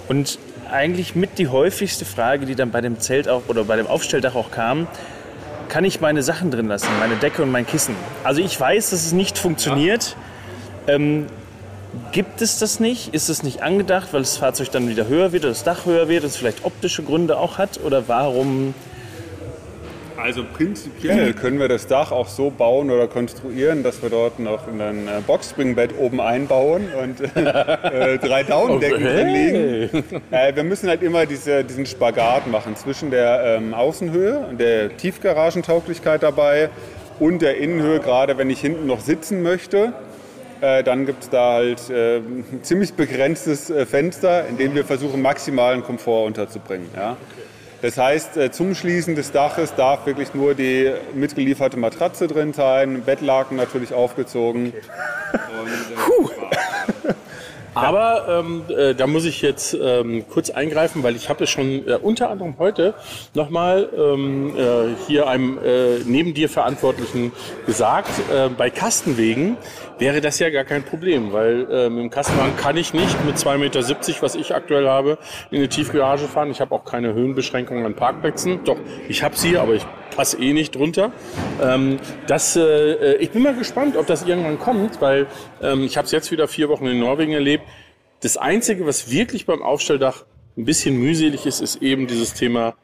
B: Und eigentlich mit die häufigste Frage, die dann bei dem Zelt auch oder bei dem Aufstelldach auch kam. Kann ich meine Sachen drin lassen, meine Decke und mein Kissen? Also ich weiß, dass es nicht funktioniert. Ähm, gibt es das nicht? Ist es nicht angedacht, weil das Fahrzeug dann wieder höher wird oder das Dach höher wird, das vielleicht optische Gründe auch hat? Oder warum
E: Also prinzipiell können wir das Dach auch so bauen oder konstruieren, dass wir dort noch ein äh, Boxspringbett oben einbauen und [LAUGHS] äh, drei Daunendecken
A: Oh,
E: drin
A: hey.
E: liegen. Äh, wir müssen halt immer diese, diesen Spagat machen zwischen der ähm, Außenhöhe und der Tiefgaragentauglichkeit dabei und der Innenhöhe, gerade wenn ich hinten noch sitzen möchte. Äh, dann gibt es da halt äh, ein ziemlich begrenztes äh, Fenster, in dem wir versuchen, maximalen Komfort unterzubringen. Ja? Das heißt, äh, zum Schließen des Daches darf wirklich nur die mitgelieferte Matratze drin sein, Bettlaken natürlich aufgezogen. Und, äh,
A: Aber ähm, äh, da muss ich jetzt ähm, kurz eingreifen, weil ich habe es schon äh, unter anderem heute nochmal ähm, äh, hier einem äh, neben dir Verantwortlichen gesagt, äh, bei Kastenwegen wäre das ja gar kein Problem, weil äh, mit dem Kastenwagen kann ich nicht mit 2,70 Meter, was ich aktuell habe, in eine Tiefgarage fahren. Ich habe auch keine Höhenbeschränkungen an Parkplätzen. Doch, ich habe sie, aber ich passe eh nicht drunter. Ähm, das, äh, ich bin mal gespannt, ob das irgendwann kommt, weil ähm, ich habe es jetzt wieder vier Wochen in Norwegen erlebt. Das Einzige, was wirklich beim Aufstelldach ein bisschen mühselig ist, ist eben dieses Thema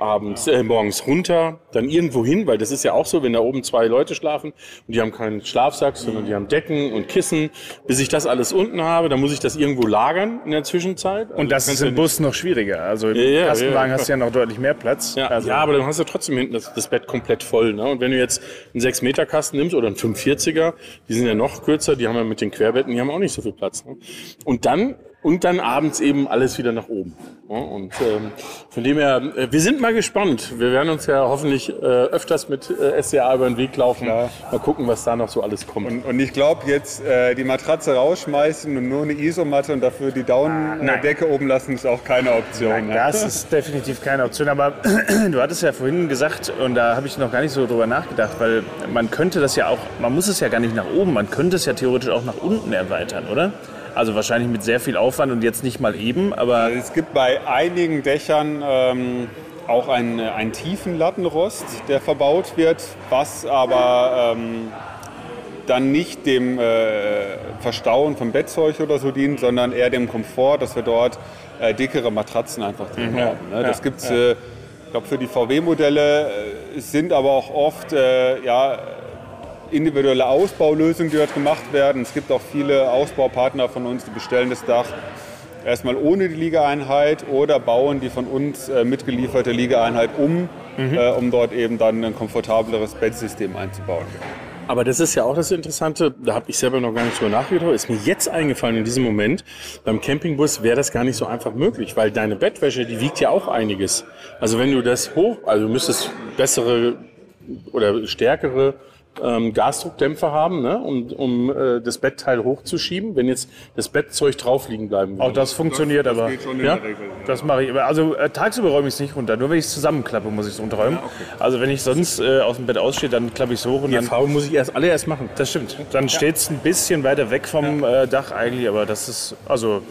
A: abends, äh, morgens runter, dann irgendwo hin, weil das ist ja auch so, wenn da oben zwei Leute schlafen und die haben keinen Schlafsack, sondern die haben Decken und Kissen. Bis ich das alles unten habe, dann muss ich das irgendwo lagern in der Zwischenzeit. Also
B: Und das ist
A: ja
B: im
A: nicht-
B: Bus noch schwieriger. Also im
A: Ja, ja,
B: Kastenwagen
A: ja.
B: hast du ja noch deutlich mehr Platz.
A: Ja,
B: also,
A: ja, aber dann hast du trotzdem hinten das, das Bett komplett voll. Ne? Und wenn du jetzt einen 6-Meter-Kasten nimmst oder einen 540er, die sind ja noch kürzer, die haben ja mit den Querbetten, die haben auch nicht so viel Platz. Ne? Und dann und dann abends eben alles wieder nach oben. Und ähm, von dem her, äh, wir sind mal gespannt. Wir werden uns ja hoffentlich äh, öfters mit äh, SCA über den Weg laufen.
E: Klar.
A: Mal gucken, was da noch so alles kommt.
E: und, und ich glaube, jetzt äh, die Matratze rausschmeißen und nur eine Isomatte und dafür die Daunendecke oben lassen, ist auch keine Option.
B: Nein,
E: ne?
B: das ist definitiv keine Option. Aber [CLEARS THROAT] du hattest ja vorhin gesagt, und da habe ich noch gar nicht so drüber nachgedacht, weil man könnte das ja auch, man muss es ja gar nicht nach oben, man könnte es ja theoretisch auch nach unten erweitern, oder? Also wahrscheinlich mit sehr viel Aufwand und jetzt nicht mal eben, aber
E: Also Es gibt bei einigen Dächern ähm, auch einen, einen tiefen Lattenrost, der verbaut wird, was aber ähm, dann nicht dem äh, Verstauen von Bettzeug oder so dient, sondern eher dem Komfort, dass wir dort äh, dickere Matratzen einfach drin haben. Ne? Das gibt's, äh, ich glaube, für die VW-Modelle äh, es sind aber auch oft äh, ja, individuelle Ausbaulösungen, die dort gemacht werden. Es gibt auch viele Ausbaupartner von uns, die bestellen das Dach erstmal ohne die Liegeeinheit oder bauen die von uns äh, mitgelieferte Liegeeinheit um, äh, um dort eben dann ein komfortableres Bettsystem einzubauen.
A: Aber das ist ja auch das Interessante, da habe ich selber noch gar nicht drüber nachgedacht, ist mir jetzt eingefallen in diesem Moment, beim Campingbus wäre das gar nicht so einfach möglich, weil deine Bettwäsche, die wiegt ja auch einiges. Also wenn du das hoch, also du müsstest bessere oder stärkere ähm, Gasdruckdämpfer haben, ne, um, um äh, das Bettteil hochzuschieben, wenn jetzt das Bettzeug drauf liegen bleiben würde.
B: auch das funktioniert. aber
A: Ja?
B: das mache ich. immer. Also äh, tagsüber räume ich es nicht runter. Nur wenn ich es zusammenklappe, muss ich es runterräumen. Also wenn ich sonst äh, aus dem Bett ausstehe, dann klappe ich es hoch und
A: Die
B: dann
A: Erfahrung muss ich erst alle erst machen.
B: Das stimmt. Dann steht es ein bisschen weiter weg vom äh, Dach eigentlich, aber das ist, also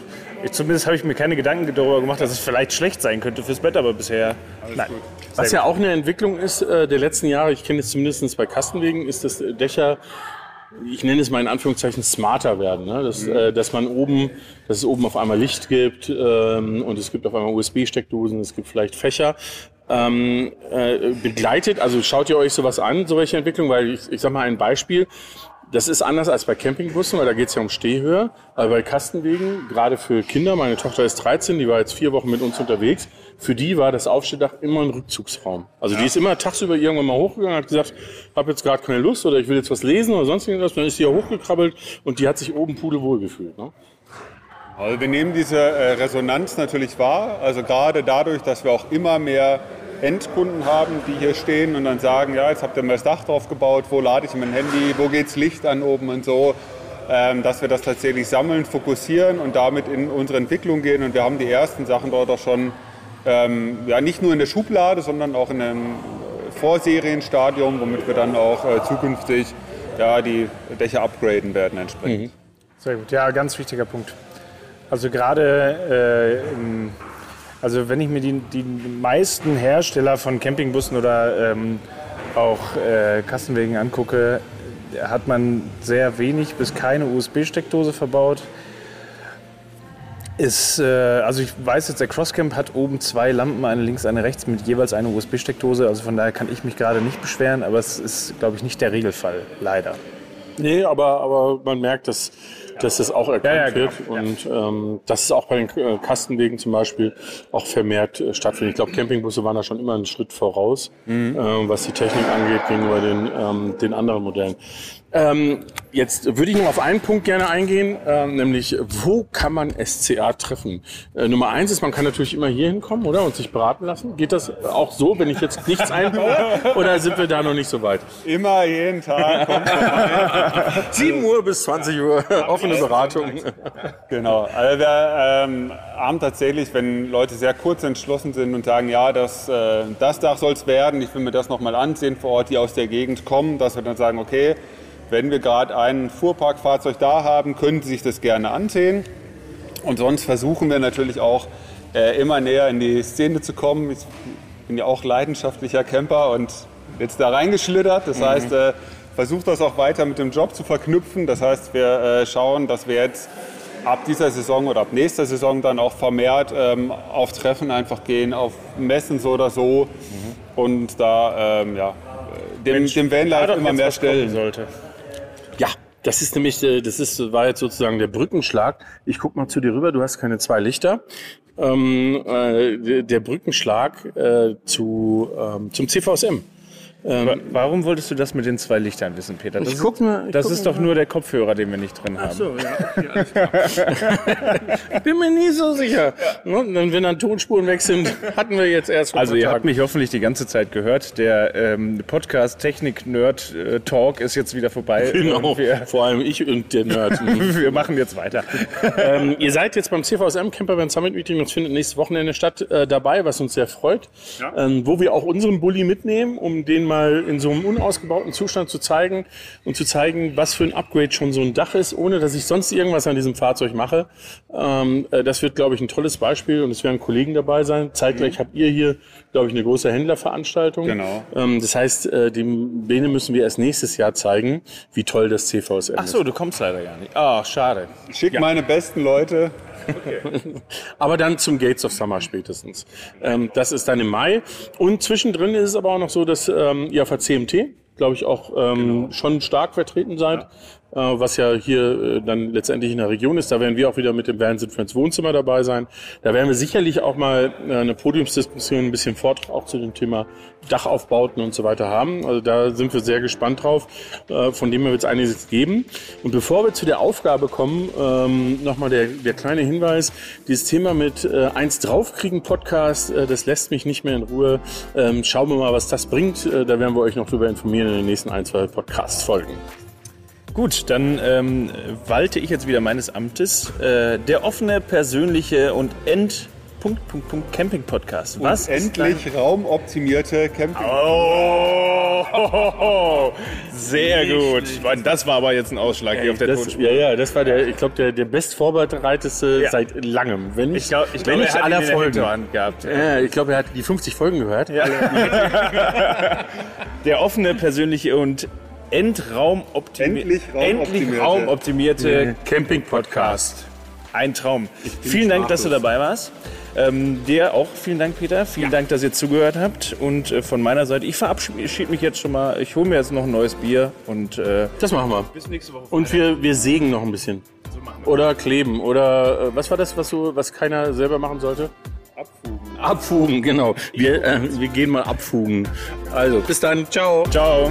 B: ich, zumindest habe ich mir keine Gedanken darüber gemacht, dass es vielleicht schlecht sein könnte fürs Bett, aber bisher nein.
A: Was ja auch eine Entwicklung ist äh, der letzten Jahre, ich kenne es zumindest bei Kastenwegen, ist, dass Dächer, ich nenne es mal in Anführungszeichen smarter werden. Ne? Dass, äh, dass man oben, dass es oben auf einmal Licht gibt ähm, und es gibt auf einmal USB-Steckdosen, es gibt vielleicht Fächer. Ähm, äh, begleitet, also schaut ihr euch sowas an, so welche Entwicklung, weil ich, ich sag mal ein Beispiel, das ist anders als bei Campingbussen, weil da geht es ja um Stehhöhe. Aber bei Kastenwegen, gerade für Kinder, meine Tochter ist 13, die war jetzt vier Wochen mit uns unterwegs, für die war das Aufstehdach immer ein Rückzugsraum. Also die ist immer tagsüber irgendwann mal hochgegangen, hat gesagt, habe jetzt gerade keine Lust oder ich will jetzt was lesen oder sonst irgendwas. Dann ist sie ja hochgekrabbelt und die hat sich oben pudelwohl gefühlt. Ne?
E: Also wir nehmen diese äh, Resonanz natürlich wahr, also gerade dadurch, dass wir auch immer mehr Endkunden haben, die hier stehen und dann sagen, ja, jetzt habt ihr mir das Dach drauf gebaut, wo lade ich mein Handy, wo geht's Licht an oben und so, ähm, dass wir das tatsächlich sammeln, fokussieren und damit in unsere Entwicklung gehen und wir haben die ersten Sachen dort auch schon, ähm, ja, nicht nur in der Schublade, sondern auch in einem Vorserienstadium, womit wir dann auch äh, zukünftig ja, die Dächer upgraden werden entsprechend.
B: Sehr gut, ja, ganz wichtiger Punkt. Also gerade, äh, im- also wenn ich mir die, die meisten Hersteller von Campingbussen oder ähm, auch äh, Kastenwegen angucke, hat man sehr wenig bis keine USB-Steckdose verbaut. Ist, äh, also ich weiß jetzt, der Crosscamp hat oben zwei Lampen, eine links, eine rechts, mit jeweils einer USB-Steckdose. Also von daher kann ich mich gerade nicht beschweren, aber es ist, glaube ich, nicht der Regelfall, leider.
A: Nee, aber, aber man merkt, dass, dass das auch erkannt
B: Ja, ja,
A: wird
B: genau.
A: und ähm, dass es auch bei den äh, Kastenwegen zum Beispiel auch vermehrt äh, stattfindet. Ich glaube, Campingbusse waren da schon immer einen Schritt voraus,
B: Mhm.
A: ähm, was die Technik angeht gegenüber den, ähm, den anderen Modellen. Ähm, jetzt würde ich noch auf einen Punkt gerne eingehen, ähm, nämlich wo kann man SCA treffen? Äh, Nummer eins ist, man kann natürlich immer hier hinkommen, oder? Und sich beraten lassen. Geht das auch so, wenn ich jetzt nichts einbaue? [LAUGHS] oder sind wir da noch nicht so weit?
E: Immer jeden Tag kommt
A: 7 [LAUGHS] Uhr bis 20 Uhr, [LAUGHS] offene Beratung.
E: Genau. Also wir ähm, haben tatsächlich, wenn Leute sehr kurz entschlossen sind und sagen, ja, das, äh, das Dach soll es werden, ich will mir das nochmal ansehen vor Ort, die aus der Gegend kommen, dass wir dann sagen, okay, wenn wir gerade ein Fuhrparkfahrzeug da haben, können Sie sich das gerne ansehen. Und sonst versuchen wir natürlich auch äh, immer näher in die Szene zu kommen. Ich bin ja auch leidenschaftlicher Camper und jetzt da reingeschlittert. Das heißt, äh, versuche das auch weiter mit dem Job zu verknüpfen. Das heißt, wir äh, schauen, dass wir jetzt ab dieser Saison oder ab nächster Saison dann auch vermehrt ähm, auf Treffen einfach gehen, auf Messen so oder so und da ähm, ja, äh, dem, dem Vanlife immer mehr stellen.
B: Sollte.
A: Das ist nämlich, äh, das ist, war jetzt sozusagen der Brückenschlag. Ich guck mal zu dir rüber, du hast keine zwei Lichter. Ähm, äh, der Brückenschlag äh, zu, ähm, zum CVSM.
B: Wa- Warum wolltest du das mit den zwei Lichtern wissen, Peter? Das,
A: Ich guck mal- ich
B: das
A: guck
B: ist
A: mal.
B: doch nur der Kopfhörer, den wir nicht drin haben.
A: ja, okay, alles klar. [LAUGHS] Bin mir nie so sicher. Ne? Und dann, wenn dann Tonspuren weg sind, [LAUGHS] hatten wir jetzt erst
B: Also ihr
A: paar
B: habt mich hoffentlich die ganze Zeit gehört. Der ähm, Podcast Technik Nerd äh, Talk ist jetzt wieder vorbei. [LAUGHS]
A: Genau,
B: wir,
A: vor allem ich und der Nerd.
B: wir machen jetzt weiter.
A: ähm, ihr seid jetzt beim CVSM Campervan Summit Meeting, das findet nächstes Wochenende statt, äh, dabei, was uns sehr freut. Ähm, wo wir auch unseren Bulli mitnehmen, um den mal in so einem unausgebauten Zustand zu zeigen und zu zeigen, was für ein Upgrade schon so ein Dach ist, ohne dass ich sonst irgendwas an diesem Fahrzeug mache. Ähm, äh, das wird, glaube ich, ein tolles Beispiel und es werden Kollegen dabei sein. Zeitgleich habt ihr hier, glaube ich, eine große Händlerveranstaltung.
E: Genau.
A: Ähm, das heißt, äh, dem Bene müssen wir erst nächstes Jahr zeigen, wie toll das CVSM
B: Ach
A: ist.
B: so, du kommst leider gar nicht. Ah, schade.
E: Ich schicke meine besten Leute.
A: Aber dann zum Gates of Summer spätestens. Ähm, das ist dann im Mai. Und zwischendrin ist es aber auch noch so, dass ähm, ihr auf der CMT, glaube ich, auch ähm, schon stark vertreten seid. Äh, was ja hier äh, dann letztendlich in der Region ist. Da werden wir auch wieder mit dem Van Sit Friends Wohnzimmer dabei sein. Da werden wir sicherlich auch mal äh, eine Podiumsdiskussion, ein bisschen Vortrag auch zu dem Thema Dachaufbauten und so weiter haben. Also da sind wir sehr gespannt drauf. Äh, von dem her wird es einiges geben. Und bevor wir zu der Aufgabe kommen, ähm, nochmal der, der kleine Hinweis. Dieses Thema mit äh, eins draufkriegen Podcast, äh, das lässt mich nicht mehr in Ruhe. Ähm, schauen wir mal, was das bringt. Äh, da werden wir euch noch drüber informieren in den nächsten ein, zwei Podcasts folgen.
B: Gut, dann ähm, walte ich jetzt wieder meines Amtes. Äh, der offene, persönliche und End... Punkt, Punkt, Punkt, Camping Podcast. Was
E: und endlich raumoptimierte Camping.
B: Oh, [LAUGHS] sehr gut. Das war aber jetzt ein Ausschlag hier auf der
A: das,
B: Tonspur.
A: ja, ja, das war der, ich glaube, der, der bestvorbereiteste
B: Ja.
A: seit langem. Wenn
B: Ich glaube, ich glaub,
A: wenn
B: er
A: nicht
B: hat ihn
A: aller Folgen.
B: Gehabt.
A: Ja, ich glaube, er hat die 50 Folgen gehört. [LAUGHS]
B: Der offene, persönliche und Endraumoptimi
E: Endlich raumoptimierte.
B: endlich raumoptimierte
A: Camping-Podcast.
B: Ein Traum. Vielen Dank, dass du dabei warst. Ähm, dir auch vielen Dank, Peter. Vielen Dank, dass ihr zugehört habt. Und äh, von meiner Seite, ich verabschiede mich jetzt schon mal. Ich hole mir jetzt noch ein neues Bier und äh,
A: Das machen wir.
B: bis nächste Woche.
A: Und wir, wir sägen noch ein bisschen. Oder kleben. Oder äh, was war das, was, so, was keiner selber machen sollte?
E: Abfugen.
A: Abfugen, genau. Wir, äh, wir gehen mal abfugen. Also, bis dann. Ciao.
B: Ciao.